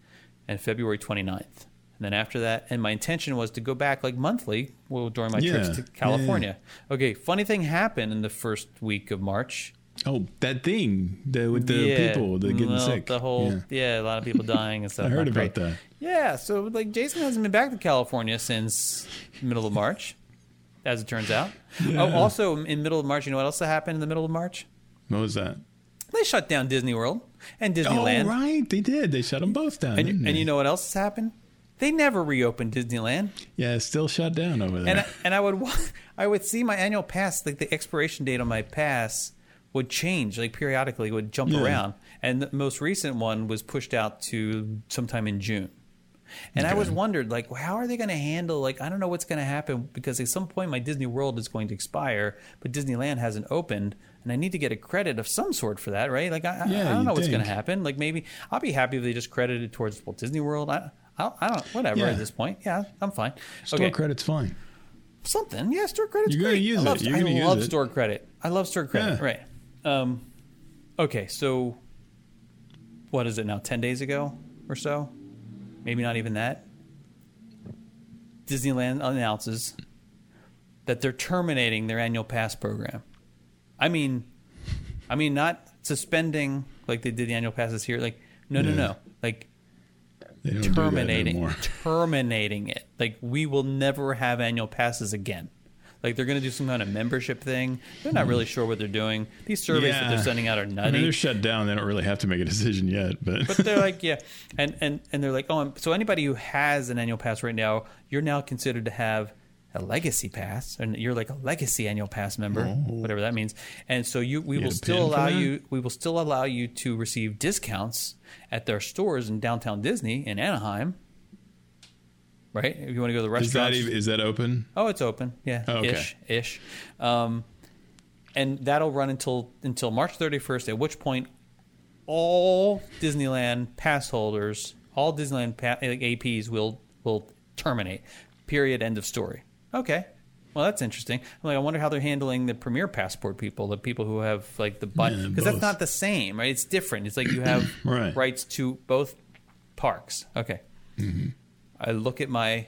and February 29th. And then after that, and my intention was to go back like monthly well, during my Yeah. trips Yeah, to yeah, California. Okay, funny thing happened in the first week of March. Oh, that thing the, with the Yeah, people that getting well, sick. The whole Yeah. yeah. a lot of people dying and stuff. I heard Not about great. that. Yeah, so like Jason hasn't been back to California since middle of March, as it turns out. Oh, also in middle of March, you know what else happened in the middle of March? What was that? They shut down Disney World and Disneyland. Oh, right. They did. They shut them both down. and, and you know what else has happened? They never reopened Disneyland. yeah, it's still shut down over there. And I, and I would I would see my annual pass like the expiration date on my pass would change like periodically would jump Yeah. around and the most recent one was pushed out to sometime in June. And I was wondered like how are they going to handle like I don't know what's going to happen because at some point my Disney World is going to expire but Disneyland hasn't opened and I need to get a credit of some sort for that, right? Like I, I- Yeah, I don't know what's going to happen. Like maybe I'll be happy if they just credited it towards Walt Disney World. I I, I don't whatever Yeah. at this point. Yeah, I'm fine. Store okay. credit's fine. Something, yeah. Store credit's You're gonna great. use I it. love, You're I gonna use love it. store credit. I love store credit. Yeah. Right. Um, okay, so what is it now? Ten days ago or so? Maybe not even that. Disneyland announces that they're terminating their annual pass program. I mean, I mean, not suspending like they did the annual passes here. Like, no, no, Yeah. no. Like do that terminating terminating it. Like we will never have annual passes again. Like they're going to do some kind of membership thing. They're not really sure what they're doing. These surveys that they're Hmm. Sending out are I mean, nutty. they're shut down. They don't really have to make a decision yet, but, but they're like, yeah, and and and they're like, oh, so anybody who has an annual pass right now, you're now considered to have a legacy pass, and you're like a legacy annual pass member, whatever that means. And so you, we You will still allow you, we will still allow you to receive discounts at their stores in downtown Disney in Anaheim. Right? If you want to go to the is restaurants. even, is that open? Oh, it's open. Yeah, Oh, okay. ish, ish. Um, and that'll run until until March 31st. At which point, all Disneyland pass holders, all Disneyland pa- APs will will terminate. Period. End of story. Okay. Well, that's interesting. I'm like, I wonder how they're handling the Premier Passport people, the people who have like the but Yeah, because that's not the same, right? It's different. It's like you have Right. rights to both parks. Okay. I look at my,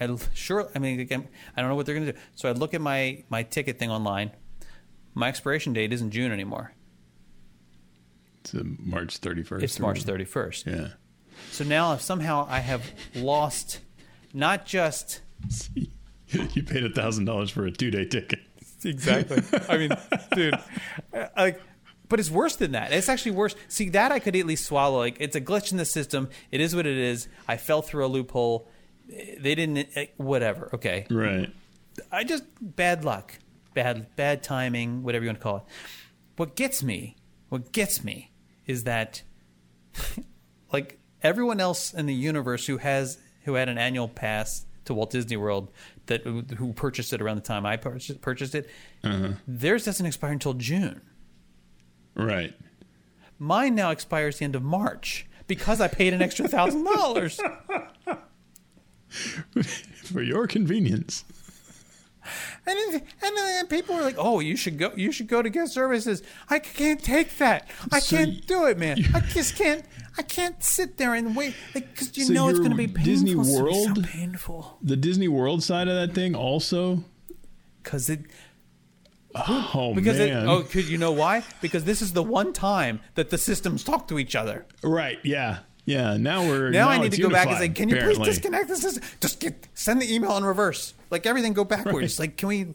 I sure. I mean, again, I don't know what they're going to do. So I look at my my ticket thing online. My expiration date isn't June anymore. It's uh, March 31st. It's March 31st. Yeah. So now, if somehow I have lost, not just you paid a thousand dollars for a two day ticket. exactly. I mean, dude, like, but it's worse than that. It's actually worse. See, that I could at least swallow. Like, it's a glitch in the system. It is what it is. I fell through a loophole. They didn't. eh, Whatever. Okay. Right. I just bad luck, bad bad timing, whatever you want to call it. What gets me, what gets me, is that like everyone else in the universe who has who had an annual pass to Walt Disney World that who purchased it around the time I purchased, purchased it. Theirs doesn't expire until June. Right. Mine now expires the end of March because I paid an extra thousand dollars. For your convenience. And then, and then people were like, "Oh, you should go. You should go to guest services." I can't take that. I So can't do it, man. I just can't. I can't sit there and wait because you So know it's going to be painful. Disney World- so painful The Disney World side of that thing also. because it Oh because it, man. oh, could you know why? Because this is the one time that the systems talk to each other. Right. Yeah. Yeah. Now we're Now, I need to go back and say, "Can you apparently. please disconnect this? system? Just get send the email in reverse. Like everything go backwards. Like can we?"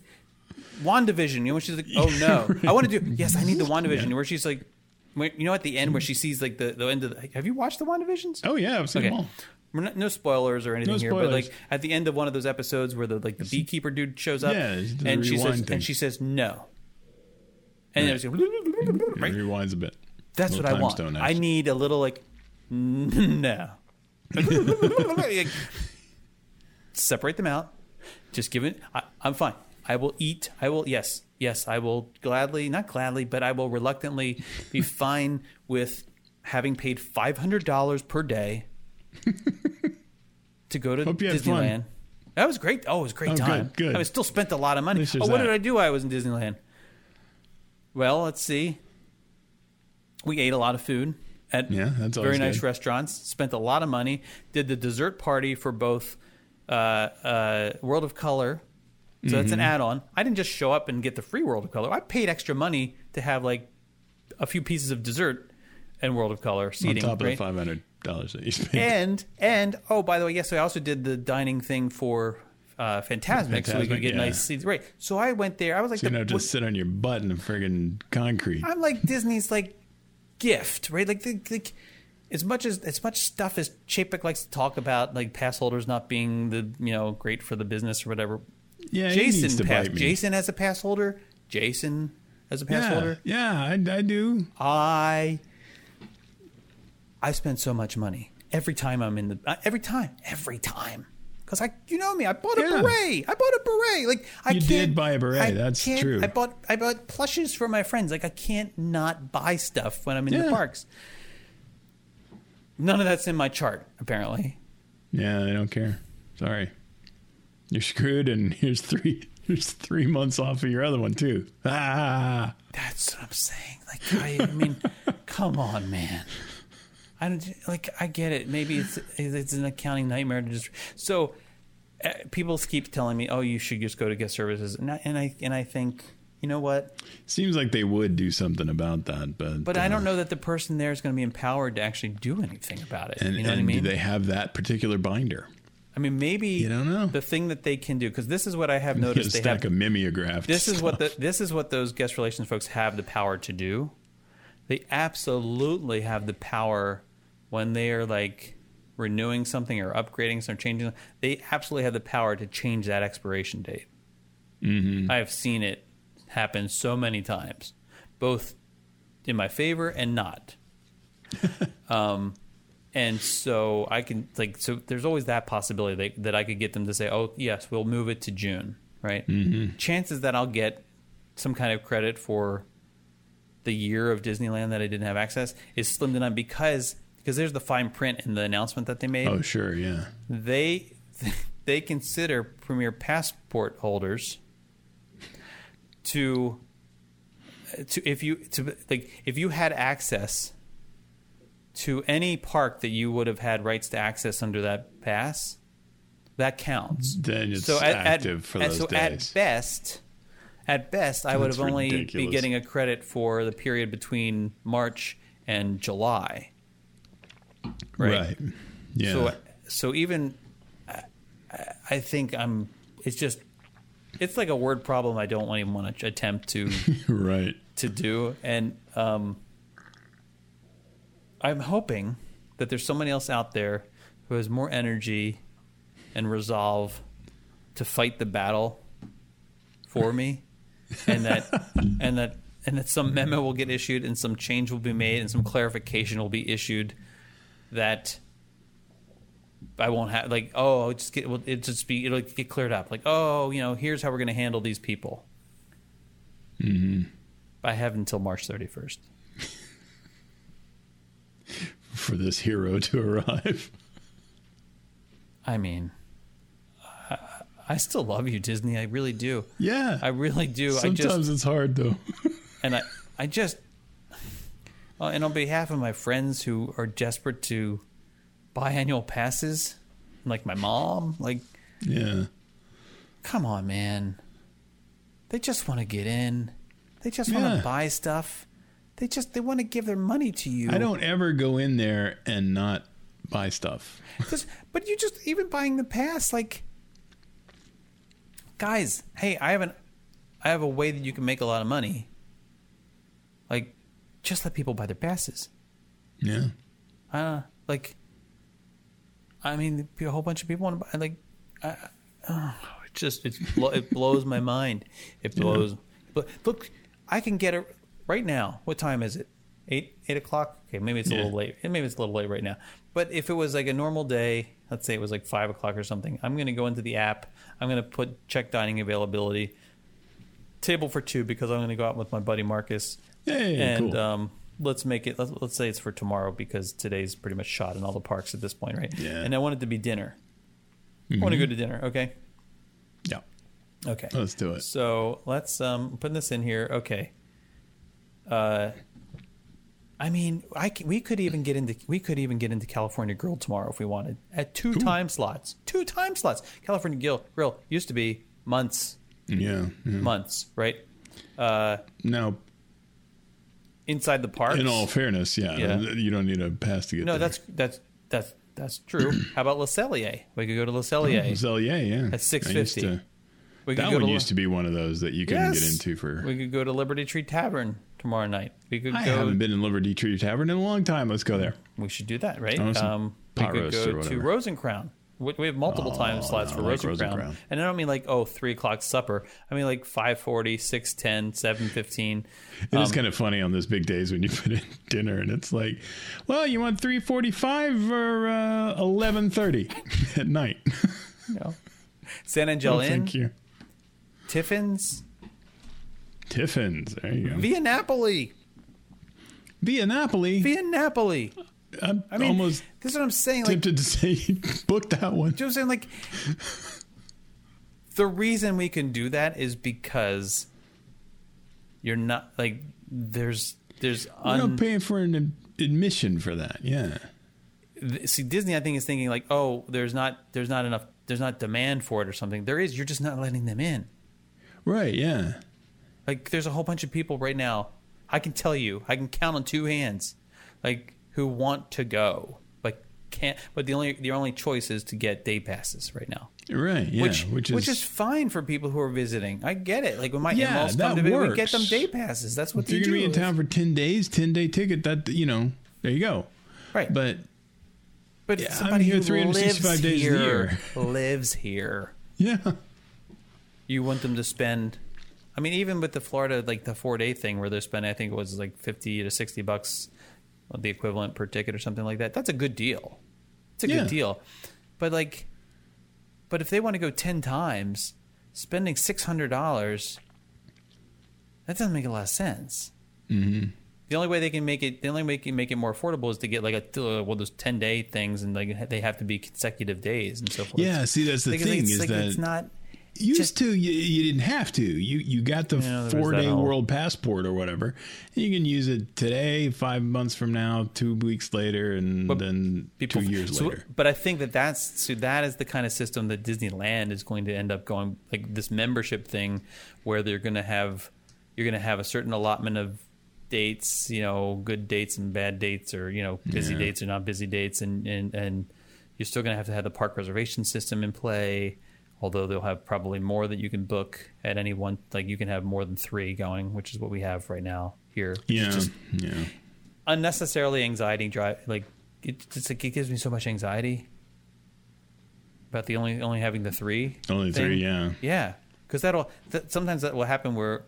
WandaVision, you know, when she's like, "Oh no, I want to do." Yes, I need the WandaVision. Where she's like, you know, at the end where she sees like the, the end of. The, have you watched the WandaVisions? Oh yeah, I've seen Okay. them all. Not, no spoilers or anything No here, but like at the end of one of those episodes where the like the beekeeper dude shows up, Yeah, and she says, thing. and she says no, and Right. then It right? rewinds a bit. That's Little what I want. I need a little like no. Like, separate them out. Just give it. I, I'm fine. I will eat. I will. Yes, yes. I will gladly, not gladly, but I will reluctantly be fine with having paid five hundred dollars per day to go to Hope you had fun. Disneyland. That was great. Oh, it was a great Oh, time. good. I still spent a lot of money. Oh, what that. did I do? while I was in Disneyland. Well, let's see. We ate a lot of food at Yeah, that's very nice good. restaurants. Spent a lot of money. Did the dessert party for both uh, uh, World of Color. So that's Mm-hmm. an add-on. I didn't just show up and get the free World of Color. I paid extra money to have like a few pieces of dessert and World of Color seating. On top of right? the five hundred dollars that you spent. and and oh by the way yes i also did the dining thing for uh Fantasmic, so we could get yeah. so seats right so i went there i was like you know, just sit on your butt in the friggin' concrete. i'm like disney's like gift right like, the, like as much as as much stuff as chapek likes to talk about like pass holders not being the you know great for the business or whatever yeah, jason pass jason as a pass holder jason as a pass yeah, holder yeah, I, I do. I I spend so much money every time I'm in the uh, every time every time because I you know me I bought a Yeah. beret I bought a beret like I You did buy a beret, I that's true. I bought I bought plushes for my friends like I can't not buy stuff when I'm in the parks. None of that's in my chart apparently. Yeah, I don't care. Sorry, you're screwed, and here's three. Here's three months off of your other one too. Ah, That's what I'm saying. Like I, I mean, come on, man. I don't like. I get it. Maybe it's it's an accounting nightmare to just. So uh, people keep telling me, "Oh, you should just go to guest services," and I and I, and I think, you know what? seems like they would do something about that, but But I uh, don't know that the person there is going to be empowered to actually do anything about it. And, you know what I mean? do they have that particular binder? I mean, maybe You don't know. the thing that they can do because this is what I have noticed. They have stack of mimeographs. this is what the this is what those guest relations folks have the power to do. They absolutely have the power when they are like renewing something or upgrading something, changing. They absolutely have the power to change that expiration date. Mm-hmm. I have seen it happen so many times, both in my favor and not. um, and so I can like so. There's always that possibility that, that I could get them to say, "Oh, yes, we'll move it to June." Right? Mm-hmm. Chances that I'll get some kind of credit for the year of Disneyland that I didn't have access is slim to none because because there's the fine print in the announcement that they made. Oh, sure, yeah. They they consider Premier Passport holders to to if you to like if you had access to any park that you would have had rights to access under that pass, that counts. Then it's so at, active at, for at- those so days. at best, at best, I would That's have only be getting a credit for the period between March and July. Right. Yeah. So, so even I, I think I'm. It's just, it's like a word problem. I don't even want to attempt to right. to do, and um, I'm hoping that there's someone else out there who has more energy and resolve to fight the battle for me, and that and that and that some memo will get issued and some change will be made and some clarification will be issued that I won't have like oh just get well, it just be it'll get cleared up like oh you know here's how we're going to handle these people. Mm-hmm. I have until March thirty first for this hero to arrive. I mean, I, I still love you, Disney. I really do. Yeah, I really do. Sometimes I just, it's hard though. and I, I just, uh, and on behalf of my friends who are desperate to buy annual passes, like my mom, like, yeah, come on, man. They just want to get in. They just want to Yeah. buy stuff. They just they want to give their money to you. I don't ever go in there and not buy stuff. but you just even buying the pass, like, guys, hey, I have an, I have a way that you can make a lot of money. Just let people buy their passes. Yeah, Uh, like, I mean, a whole bunch of people want to buy. Like, I, oh, it just it's it blows my mind. It blows. But look, I can get it right now. What time is it? Eight eight o'clock. Okay, maybe it's a Yeah. little late. Maybe it's a little late right now. But if it was like a normal day, let's say it was like five o'clock or something, I'm going to go into the app. I'm going to put check dining availability. Table for two because I'm going to go out with my buddy Marcus hey, and cool. um, let's make it. Let's, let's say it's for tomorrow because today's pretty much shot in all the parks at this point, right? Yeah. Mm-hmm. And I want it to be dinner. I want to go to dinner. Okay. yeah, Okay. let's do it. So let's um putting this in here. Okay. Uh, I mean, I c- we could even get into we could even get into California Grill tomorrow if we wanted at two time slots. Two time slots. California Grill Grill used to be months, Yeah, yeah. months, right? Uh, Now, inside the park. in all fairness, yeah, Yeah. you don't need a pass to get No, there. that's that's that's that's true. How about Le Cellier? We could go to Le Cellier. So yeah, yeah. At 650. We That one to, used to be one of those that you couldn't Yes. get into for. We could go to Liberty Tree Tavern tomorrow night. We could I go. haven't been in Liberty Tree Tavern in a long time. Let's go there. We should do that, right? Oh, Um, we could go to. Rose & Crown. We we have multiple time slots I for like Rose & Crown. Rosencrown. and I don't mean like oh three o'clock supper. I mean like 540, 610, 715. It is Um, kind of funny on those big days when you put in dinner and it's like, well, you want three forty-five or uh, eleven thirty at night? Know. San Angel Oh, Inn, thank you. Tiffin's, Tiffins. There you go. Via Napoli, Via Napoli. Via Napoli. I'm I mean, almost this is what I'm saying. Like, tempted to say book that one. Do you know what I'm saying? Like, the reason we can do that is because you're not like there's there's We're not paying for an ad- admission for that. Yeah. see Disney. I think is thinking like, oh, there's not there's not enough there's not demand for it or something. There is. You're just not letting them in. Right. Yeah. Like, there's a whole bunch of people right now. I can tell you, I can count on two hands, like who want to go, but can't. But the only the only choice is to get day passes right now. Right. Yeah. which, which, which is, is fine for people who are visiting. I get it. Like when my Yeah, in-laws come to visit, we get them day passes. That's what if you're they gonna do. be in town for ten days, ten day ticket. That you know, there you go. right? But But Yeah, I'm somebody here who 365 lives days here year. lives here. yeah, You want them to spend. I mean, even with the Florida, like the four day thing, where they're spending, I think it was like fifty to sixty bucks, the equivalent per ticket or something like that. That's a good deal. It's a Yeah. good deal. But like, but if they want to go ten times, spending six hundred dollars, that doesn't make a lot of sense. Mm-hmm. The only way they can make it, the only way they can make it more affordable is to get like a uh, well, those ten day things, and like they have to be consecutive days and so forth. yeah. See, that's the thing it's is like, that it's not. Used just- to you, you didn't have to. You you got the there was four day whole- world passport or whatever. You can use it today, five months from now, two weeks later, and then people two years so- later. But I think that that's so that is the kind of system that Disneyland is going to end up going like this membership thing, where they're going to have you're going to have a certain allotment of dates, you know, good dates and bad dates, or you know, busy Yeah. dates or not busy dates, and and and you're still going to have to have the park reservation system in play. Although they'll have probably more that you can book at any one, like you can have more than three going, which is what we have right now here. Yeah, just yeah. unnecessarily anxiety drive like it, it's like it gives me so much anxiety about the only only having the three Only thing. three, yeah. yeah because that'll that, sometimes that will happen where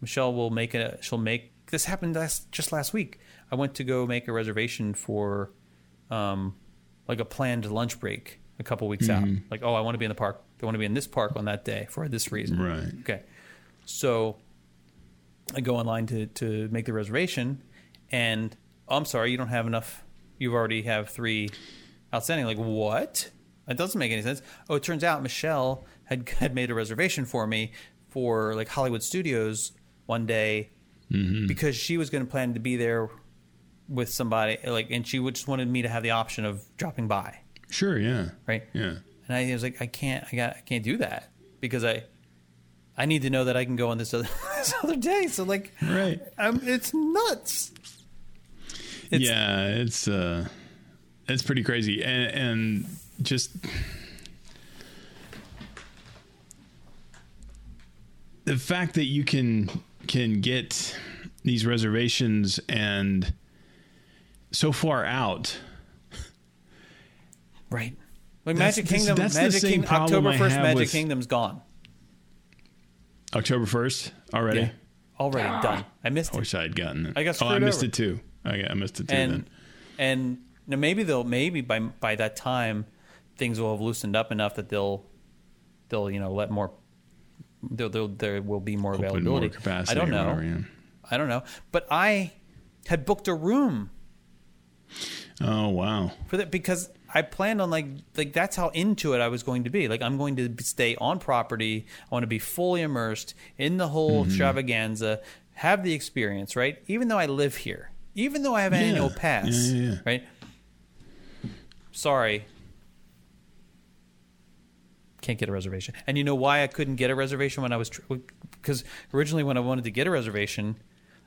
michelle will make a she'll make this happened last just last week i went to go make a reservation for um like a planned lunch break a couple weeks out. Like, oh, I want to be in the park. I want to be in this park on that day for this reason. Right. Okay. So I go online to, to make the reservation and oh, I'm sorry, you don't have enough. You already have three outstanding. Like, what? That doesn't make any sense. Oh, it turns out Michelle had, had made a reservation for me for like Hollywood Studios one day mm-hmm. because she was going to plan to be there with somebody like and she would just wanted me to have the option of dropping by Sure. Yeah. right Yeah. And I was like, I can't, I got, I can't do that because I, I need to know that I can go on this other, this other day. So like, Right. um, it's nuts. It's- yeah, it's uh, it's pretty crazy, and, and just the fact that you can can get these reservations and so far out. Right. Like That's- Magic Kingdom, that's Magic Kingdom, October first, Magic Kingdom's gone. October first already. Yeah, already done. I missed I it. wish I had gotten it. I got oh, I missed over. it too. I, got- I missed it too. and then. and now maybe they'll maybe by by that time things will have loosened up enough that they'll they'll you know let more there there there will be more Open availability. more capacity. I don't know. whatever. I don't know, but I had booked a room Oh wow. for that because I planned on like like that's how into it I was going to be. Like I'm going to stay on property. I want to be fully immersed in the whole mm-hmm. extravaganza, have the experience, right? Even though I live here, even though I have an Yeah. annual pass, yeah, yeah. right? Sorry. Can't get a reservation. And you know why I couldn't get a reservation when I was because originally when I wanted to get a reservation,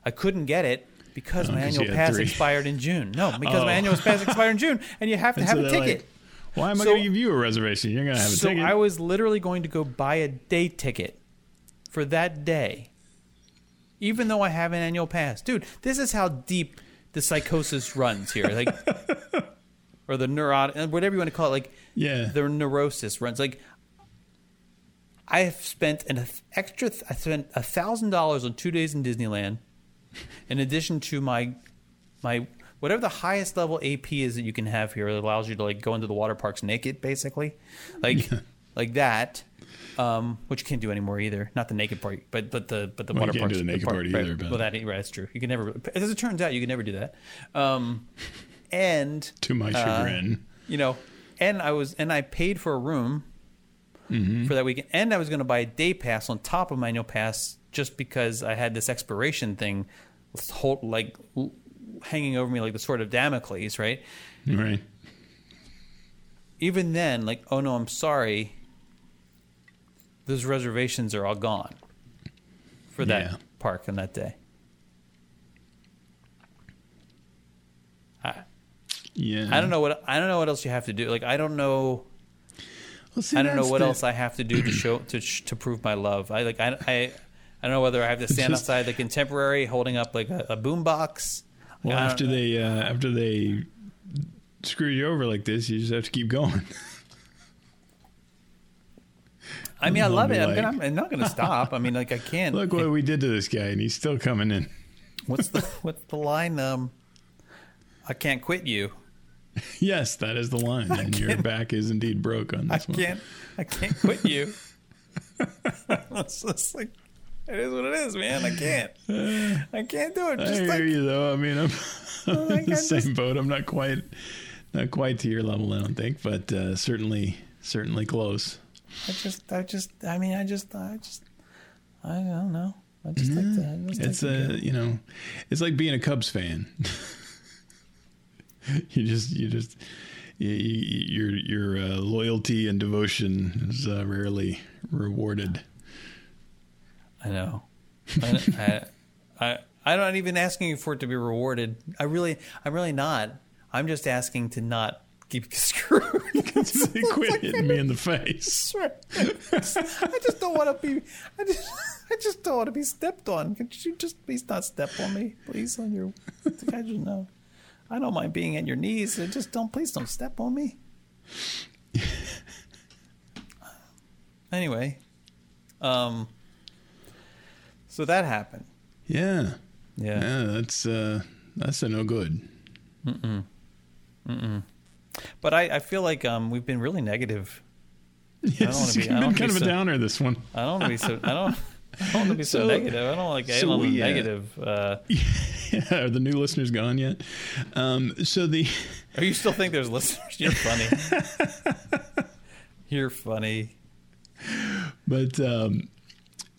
I couldn't get it because Oh, my annual pass three. expired in June. No, because my Oh. annual pass expired in June, and you have to And have so a ticket. like, Why am I going to give you a reservation? You're going to have a so ticket. So I was literally going to go buy a day ticket for that day, even though I have an annual pass. Dude, this is how deep the psychosis runs here, like, or the neurotic, whatever you want to call it, like, yeah. the neurosis runs. Like, I have spent an extra. I spent a thousand dollars on two days in Disneyland, in addition to my my whatever the highest level AP is that you can have here. It allows you to like go into the water parks naked, basically, like like that. Um, which you can't do anymore either. Not the naked part, but but the but the Well, you water can't parks. do the naked part, part right. either, but- Well, that right, that's true. You can never. As it turns out, you can never do that. Um, and to my uh, chagrin. you know, and I was and I paid for a room Mm-hmm. for that weekend, and I was going to buy a day pass on top of my annual pass just because I had this expiration thing, hold, like hanging over me like the sword of Damocles, right? right. Even then, like, oh no, I'm sorry, those reservations are all gone for that Yeah. park on that day. I, Yeah. I don't know what I don't know what else you have to do. Like I don't know. Well, see, I don't know what the- else I have to do to show to to prove my love. I like I I, I don't know whether I have to stand Just- outside the contemporary holding up like a, a boombox. Well, I after they uh, after they screw you over like this, you just have to keep going. I mean, I love it. Be I'm, gonna, I'm not going to stop. I mean, like I can't. Look what we did to this guy, and he's still coming in. What's the what's the line? Um, I can't quit you. Yes, that is the line, and your back is indeed broke on I this one. can't. I can't quit you. it's just like it is what it is, man. I can't. I can't do it. I Just hear like you though. I mean, I'm, I'm Like, the I same just- boat. I'm not quite, not quite to your level, I don't think, but uh, certainly, certainly close. I just, I just, I mean, I just, I just, I don't know. I just like to. I just It's like a, you know, it's like being a Cubs fan. you just, you just, you, you, your your uh, loyalty and devotion is uh, rarely rewarded. I know. I, I, I, I'm not even asking you for it to be rewarded. I really, I'm really not. I'm just asking to not keep screwed. they quit hitting me in the face. I just don't want to be. I just, I just don't want to be stepped on. Could you just please not step on me, please? On your, I just know. I don't mind being at your knees. I Just don't, please don't step on me. anyway, um, so that happened. Yeah, Yeah. yeah, that's uh, that's a no good. But But I, I feel like um, we've been really negative. Yes, it's be- I been don't kind be of a so- downer this one. I don't want to be so. I don't. I don't want to be so, So- negative. I don't like. I so don't we, uh, negative. Uh, Are the new listeners gone yet? Um, so the oh, you still think there's listeners? You're funny. You're funny. but um,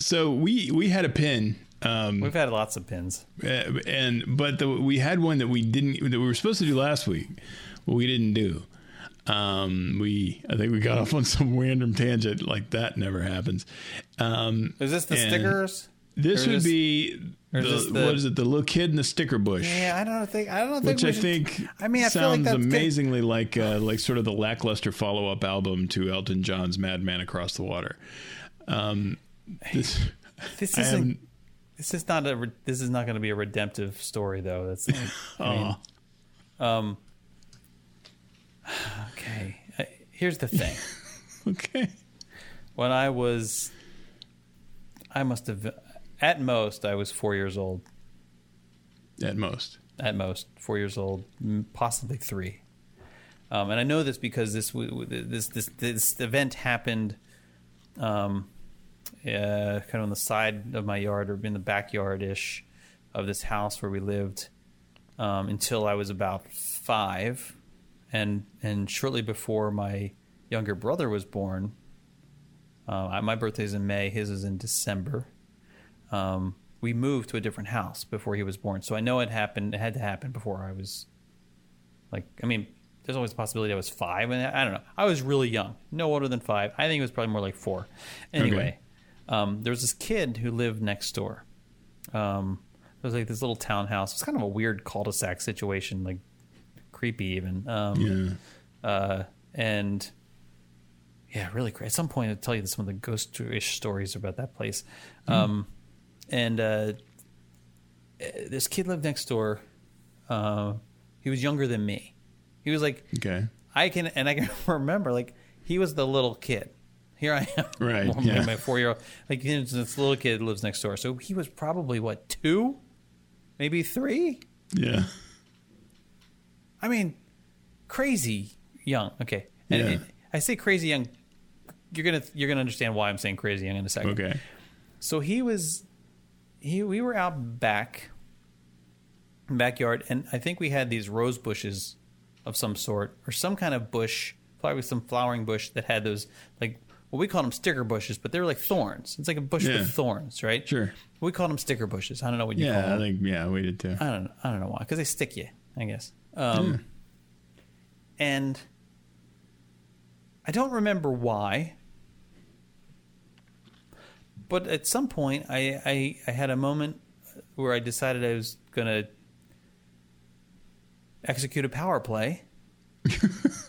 so we we had a pin. Um, We've had lots of pins. Uh, and but the, we had one that we didn't that we were supposed to do last week, but we didn't do. Um, we I think we got off on some random tangent like that never happens. Um, Is this the stickers? This Or would is- be the, this the- what is it? The little kid in the sticker bush. Yeah, I don't think. I don't think. Which I should- think I mean, I feel like sounds good. amazingly like uh, like sort of the lackluster follow up album to Elton John's "Madman Across the Water." Um, this, This isn't. This is not a. This is not going to be a redemptive story, though. That's. Like, I mean, um. Okay. Here's the thing. okay. when I was, I must have, at most, I was four years old. At most. At most, four years old, possibly three. Um, and I know this because this this this this event happened, um, uh, kind of on the side of my yard or in the backyard ish of this house where we lived um, until I was about five, and and shortly before my younger brother was born. Uh, I- my birthday's in May. His is in December. Um, we moved to a different house before he was born, so I know it happened. It had to happen before I was like. I mean, there's always a possibility I was five, and I don't know. I was really young, no older than five. I think it was probably more like four. Anyway, um, there was this kid who lived next door. Um, it was like this little townhouse. It was kind of a weird cul-de-sac situation, like creepy even. Um, Yeah. uh, and yeah, really great. At some point, I'll tell you some of the ghost-ish stories about that place. Um, and uh, this kid lived next door. Uh, he was younger than me. He was like Okay. I can, and I can remember like he was the little kid. Here I am, Right, My- yeah. My four-year-old, like he's this little kid lives next door. So he was probably what two, maybe three. Yeah. I mean, crazy young. Okay, and Yeah. it- I say crazy young. You're gonna you're gonna understand why I'm saying crazy young in a second. Okay. So he was, he we were out back, backyard, and I think we had these rose bushes of some sort or some kind of bush, probably some flowering bush that had those like well we called them sticker bushes, but they were like thorns. It's like a bush Yeah. with thorns, right? Sure. We called them sticker bushes. I don't know what you call Yeah, them. I think yeah, we did too. I don't I don't know why because they stick you, I guess. Um, And I don't remember why, but at some point I I, I had a moment where I decided I was gonna execute a power play.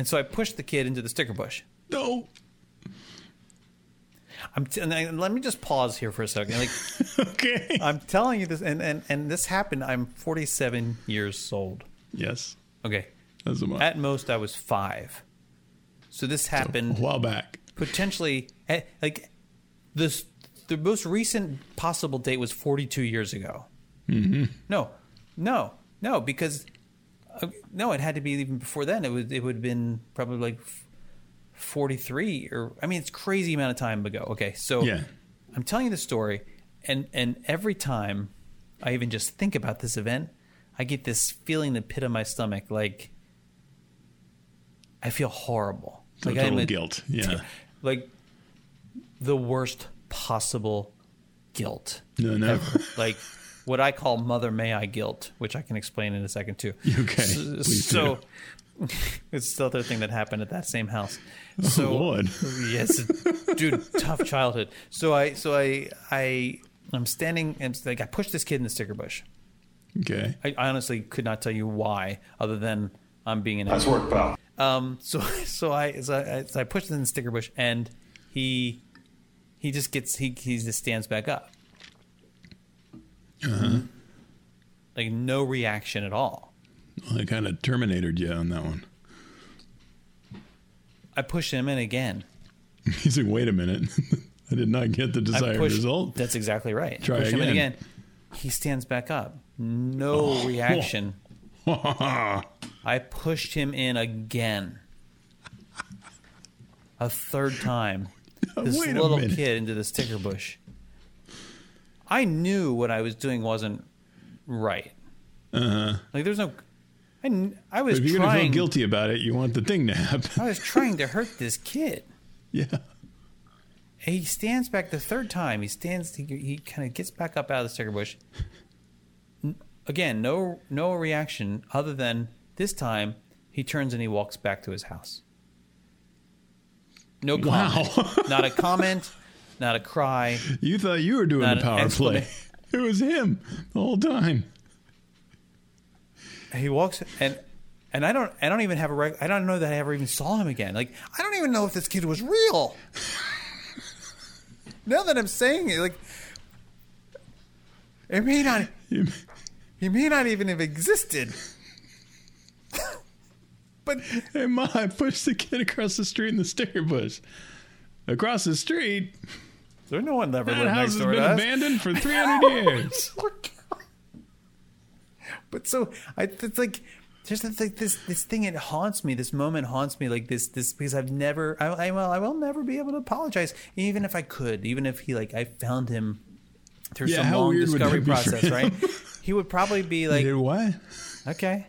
and so I pushed the kid into the sticker bush. No. I'm t- and I- let me just pause here for a second. Like okay. I'm telling you this, and, and, and this happened. I'm 47 years old. yes. Okay. That's a. At most, I was five. So this happened a while back. potentially, eh, like, this, the most recent possible date was 42 years ago. Mm-hmm. No, no, no, because, no, it had to be even before then. It would, it would have been probably like 43 or, I mean, it's crazy amount of time ago. Okay. So, Yeah. I'm telling you the story, and and every time I even just think about this event, I get this feeling in the pit of my stomach, like I feel horrible, like total I'm a- guilt. Yeah. like the worst possible guilt. No, no. ever. like what I call "Mother May I" guilt, which I can explain in a second too. Okay, S- please so. It's the other thing that happened at that same house. So, Oh, Lord. yes, dude, tough childhood. So I, so I, I, I'm standing and like I pushed this kid in the sticker bush. Okay. I, I honestly could not tell you why, other than I'm being an Nice idiot. work, pal. Um, so, so I, so I, so I pushed him in the sticker bush, and he, he just gets he he just stands back up. Uh-huh. Like no reaction at all. Well, I kind of terminated you on that one. I push him in again. He's like, wait a minute. I did not get the desired push, result. That's exactly right. Try push him in again. again. He stands back up. No reaction. I pushed him in again. A third time. This Wait a little minute. kid into the sticker bush. I knew what I was doing wasn't right. Uh-huh. Like there's no I, I was If you're gonna feel guilty about it, you want the thing to happen. I was trying to hurt this kid. yeah. And he stands back the third time. He stands. He, he kind of gets back up out of the sticker bush. Again, no no reaction other than this time he turns and he walks back to his house. No comment. Wow. not a comment. Not a cry. You thought you were doing the power play. It was him the whole time. He walks and and I don't I don't even have a rec- I don't know that I ever even saw him again. Like I don't even know if this kid was real. now that I'm saying it, like it may not he may not even have existed. but Hey, Ma, I pushed the kid across the street in the sticker bush. Across the street, there's no one that ever that lived next has door been to us. abandoned for 300 years. Oh but so I it's like there's this, like this this thing it haunts me. This moment haunts me like this this because I've never I, I will I will never be able to apologize even if I could even if he like I found him through Yeah, some long discovery that be for process right. He would probably be like did what? okay,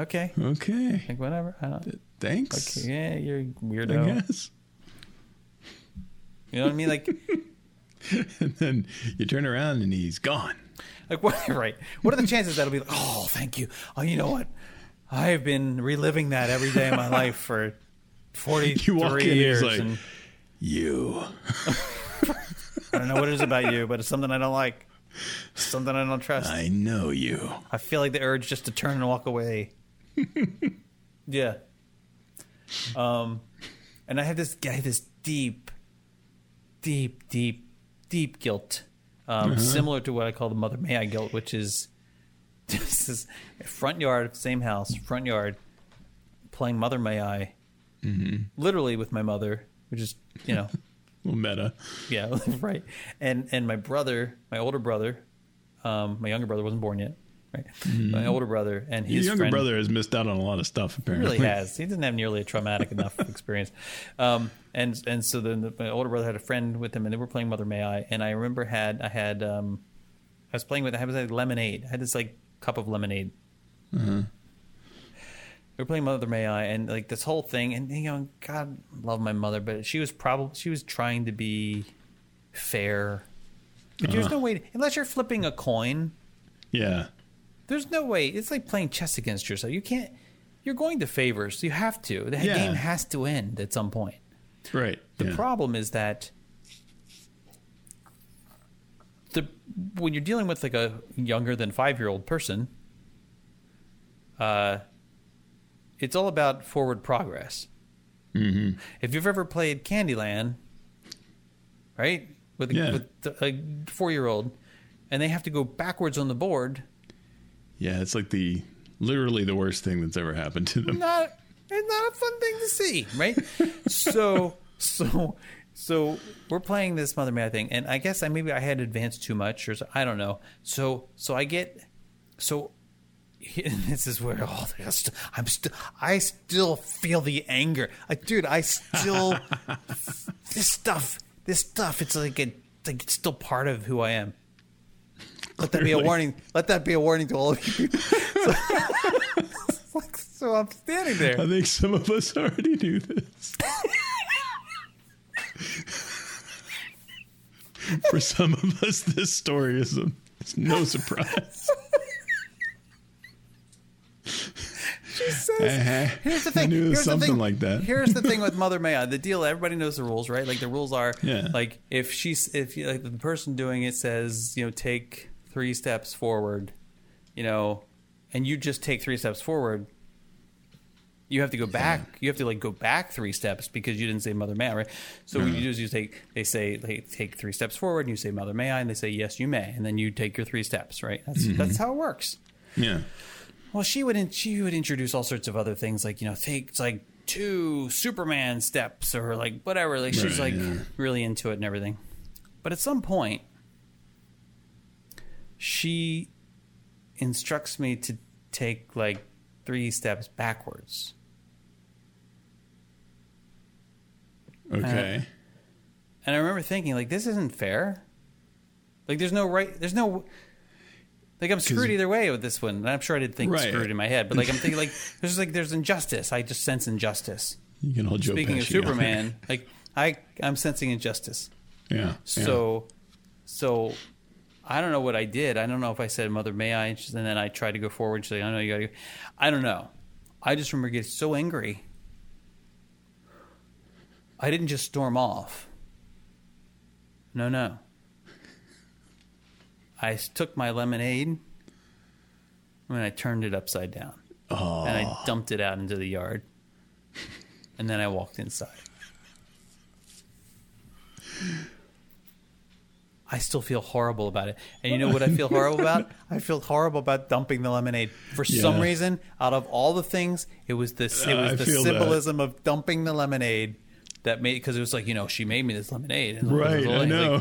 okay, Okay. like whatever. I don't. Thanks. Okay, yeah, you're weirdo. You know what I mean? Like. And then you turn around and he's gone. Like what? Right? What are the chances that'll be like? Oh, thank you. Oh, you know what? I've been reliving that every day of my life for forty You walk in three and years, like, and You. I don't know what it is about you, but it's something I don't like, something I don't trust. I know you. I feel like the urge just to turn and walk away. yeah. Um, and I have this guy, this deep, deep, deep, deep guilt, um, similar to what I call the Mother May I guilt, which is this is front yard, same house, front yard, playing Mother May I, literally with my mother, which is you know meta. yeah, right. And and my brother, my older brother, um, my younger brother wasn't born yet, right? My older brother and Your his younger friend brother has missed out on a lot of stuff, he apparently. really has. He didn't have nearly a traumatic enough experience. Um, and and so then the, my older brother had a friend with him, and they were playing Mother May I. And I remember had I had um, I was playing with I was like lemonade. I had this like cup of lemonade. Mm-hmm We were playing Mother May I, and like this whole thing, and you know, God love my mother, but she was probably she was trying to be fair. But there's no way unless you're flipping a coin. Yeah. There's no way. It's like playing chess against yourself. You can't. You're going to favors. You have to. The Yeah. game has to end at some point. Right. The yeah. problem is that the when you're dealing with like a younger than five year old person, uh, it's all about forward progress. Mm-hmm. If you've ever played Candyland, right, with, a Yeah. with a four year old, and they have to go backwards on the board, Yeah, it's like the literally the worst thing that's ever happened to them. not it's not a fun thing to see, right? so so so we're playing this Mother May thing, and I guess I maybe I had advanced too much, or so, I don't know. So so I get so. This is where all oh, st- I'm still. I still feel the anger, like, dude. I still this stuff. This stuff. It's like a, like it's still part of who I am. Let that be a warning. Let that be a warning to all of you. So, like, so I'm standing there. I think some of us already knew this. For some of us, this story is a, it's no surprise. She says, Uh-huh. Here's the I thing. knew it was Here's the something thing. like that. Here's the thing with Mother May I. The deal. Everybody knows the rules, right? Like the rules are, Yeah. like if she's if like the person doing it says, you know, take three steps forward, you know, and you just take three steps forward. You have to go back. You have to like go back three steps because you didn't say Mother May I, right? So what you do is you take. They say they take three steps forward, and you say Mother May I, and they say yes, you may, and then you take your three steps, right? That's Mm-hmm. that's how it works. Yeah. Well, she would in- she would introduce all sorts of other things like you know take like two Superman steps or like whatever. Like she's Right, like yeah. really into it and everything. But at some point, she instructs me to take like three steps backwards. Uh, okay. And I remember thinking, like, this isn't fair. Like, there's no right, there's no, like, I'm screwed either way with this one. And I'm sure I didn't think Right. screwed in my head, but like, I'm thinking, like, there's like, there's injustice. I just sense injustice. you can hold Joe Speaking of Pesci there. Superman, like, I, I'm sensing injustice. Yeah. yeah. So, so I don't know what I did. I don't know if I said, "Mother, may I?" And then I tried to go forward. She's like, "I know you got to." go. I don't know. I just remember getting so angry. I didn't just storm off. No, no. I took my lemonade and I turned it upside down. Oh. And I dumped it out into the yard. And then I walked inside. I still feel horrible about it. And you know what I feel horrible about? I feel horrible about dumping the lemonade. For some reason, out of all the things, it was this it was the feel that. symbolism of dumping the lemonade that made because it was like, you know, she made me this lemonade. And Right, it was I like- know.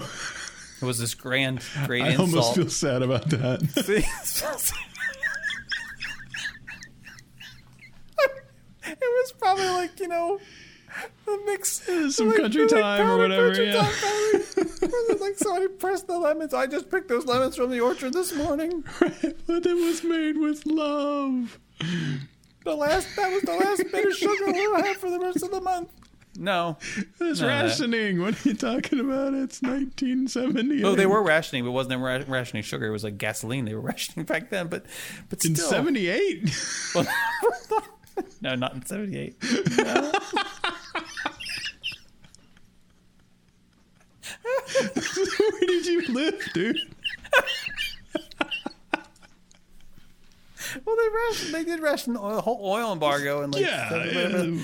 it was this grand great I insult. almost feel sad about that. it was probably like you know the mix is Some like, country time or whatever, yeah. time like somebody pressed the lemons. I just picked those lemons from the orchard this morning. but it was made with love. The last that was the last bit of sugar we'll have for the rest of the month. No, It's No, that- rationing. What are you talking about? It's 1978. oh, they were rationing, but it wasn't ra- rationing sugar. It was like gasoline. They were rationing back then, but but in still, 78. no, not in '78. Where did you live, dude? Well, they ration. They did ration the oil, whole oil embargo and like Yeah. yeah.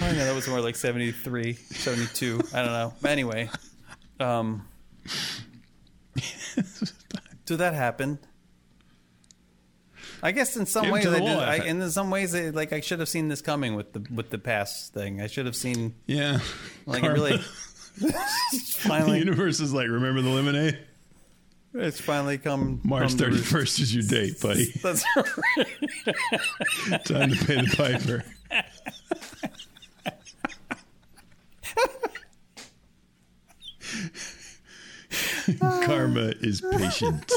I know that was more like 73, 72. I don't know. Anyway, um, so that happened. I guess in some Give ways, I did, I, and in some ways, I, like I should have seen this coming with the with the pass thing. I should have seen Yeah. like Karma. really. The universe is like, remember the lemonade? it's finally come March roost. 31st is your date, buddy. That's right. Time to pay the piper. Karma is patient.